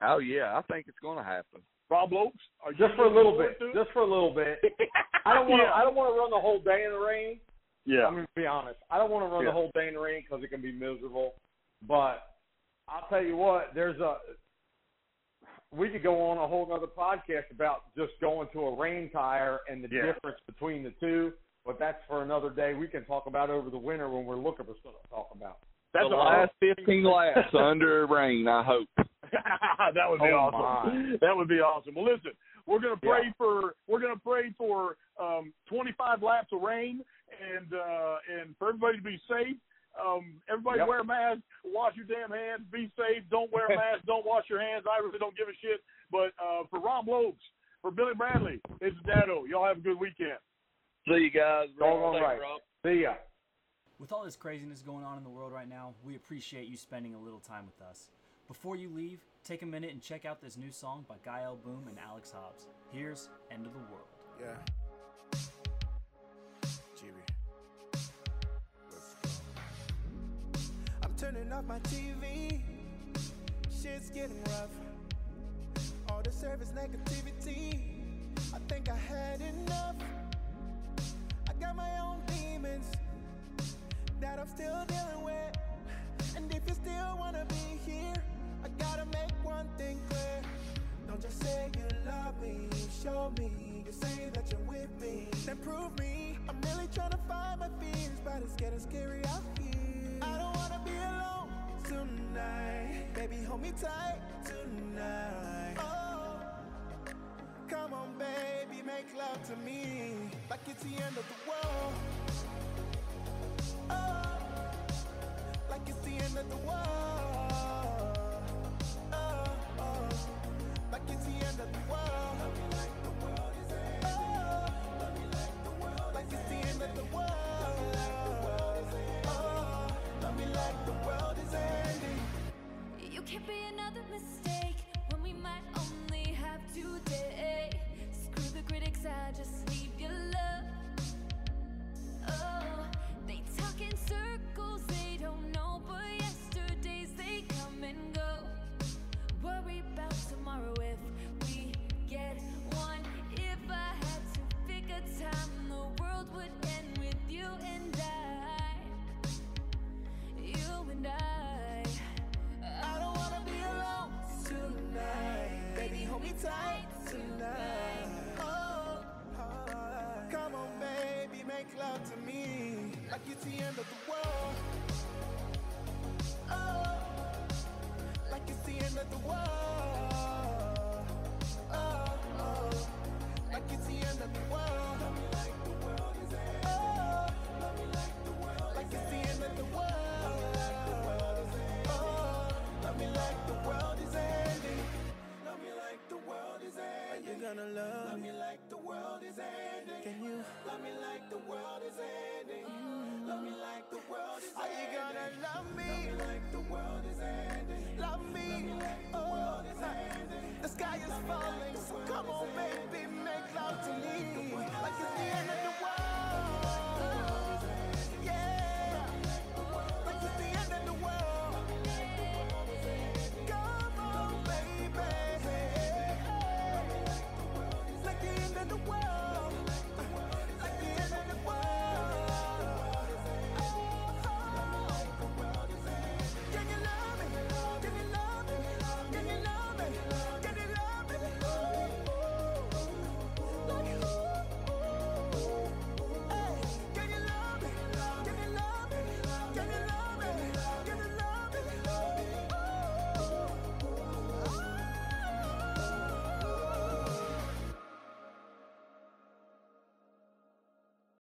Oh yeah, I think it's going to happen. Rob Lopes, are you uh, Just for a little bit. to? Just for a little bit. I don't want to. Yeah. I don't want to run the whole day in the rain. yeah. I'm gonna be honest. I don't want to run Yeah. the whole day in the rain because it can be miserable. But I'll tell you what. There's a. We could go on a whole other podcast about just going to a rain tire and the Yeah. difference between the two. But that's for another day. We can talk about over the winter when we're looking for stuff to talk about. That's the last 15 laps under rain. I hope. that would be Oh, awesome. That would be awesome. Well, listen, we're gonna pray Yeah. for we're gonna pray for um, 25 laps of rain and uh, and for everybody to be safe. Um, everybody Yep. wear a mask, wash your damn hands, be safe. Don't wear a mask, don't wash your hands. I really don't give a shit. But uh, for Rob Lopes, for Billy Bradley, it's Dado. Y'all have a good weekend. See you guys. Doggone Thanks, right. Rob. See ya. With all this craziness going on in the world right now, we appreciate you spending a little time with us. Before you leave, take a minute and check out this new song by Guy L. Boom and Alex Hobbs. Here's End of the World. Yeah. GB. I'm turning off my TV. Shit's getting rough. All the service negativity. I think I had enough. I got my own demons that I'm still dealing with. And if you still wanna be here, I gotta make one thing clear. Don't just say you love me, show me. You say that you're with me, then prove me. I'm really trying to find my fears, but it's getting scary out here. I don't wanna be alone tonight. Baby, hold me tight tonight. Oh, come on, baby, make love to me like it's the end of the world. Oh, like it's the end of the world. Be another mistake when we might only have today. Screw the critics, I just need your love. Oh, they talk in circles, they don't know, but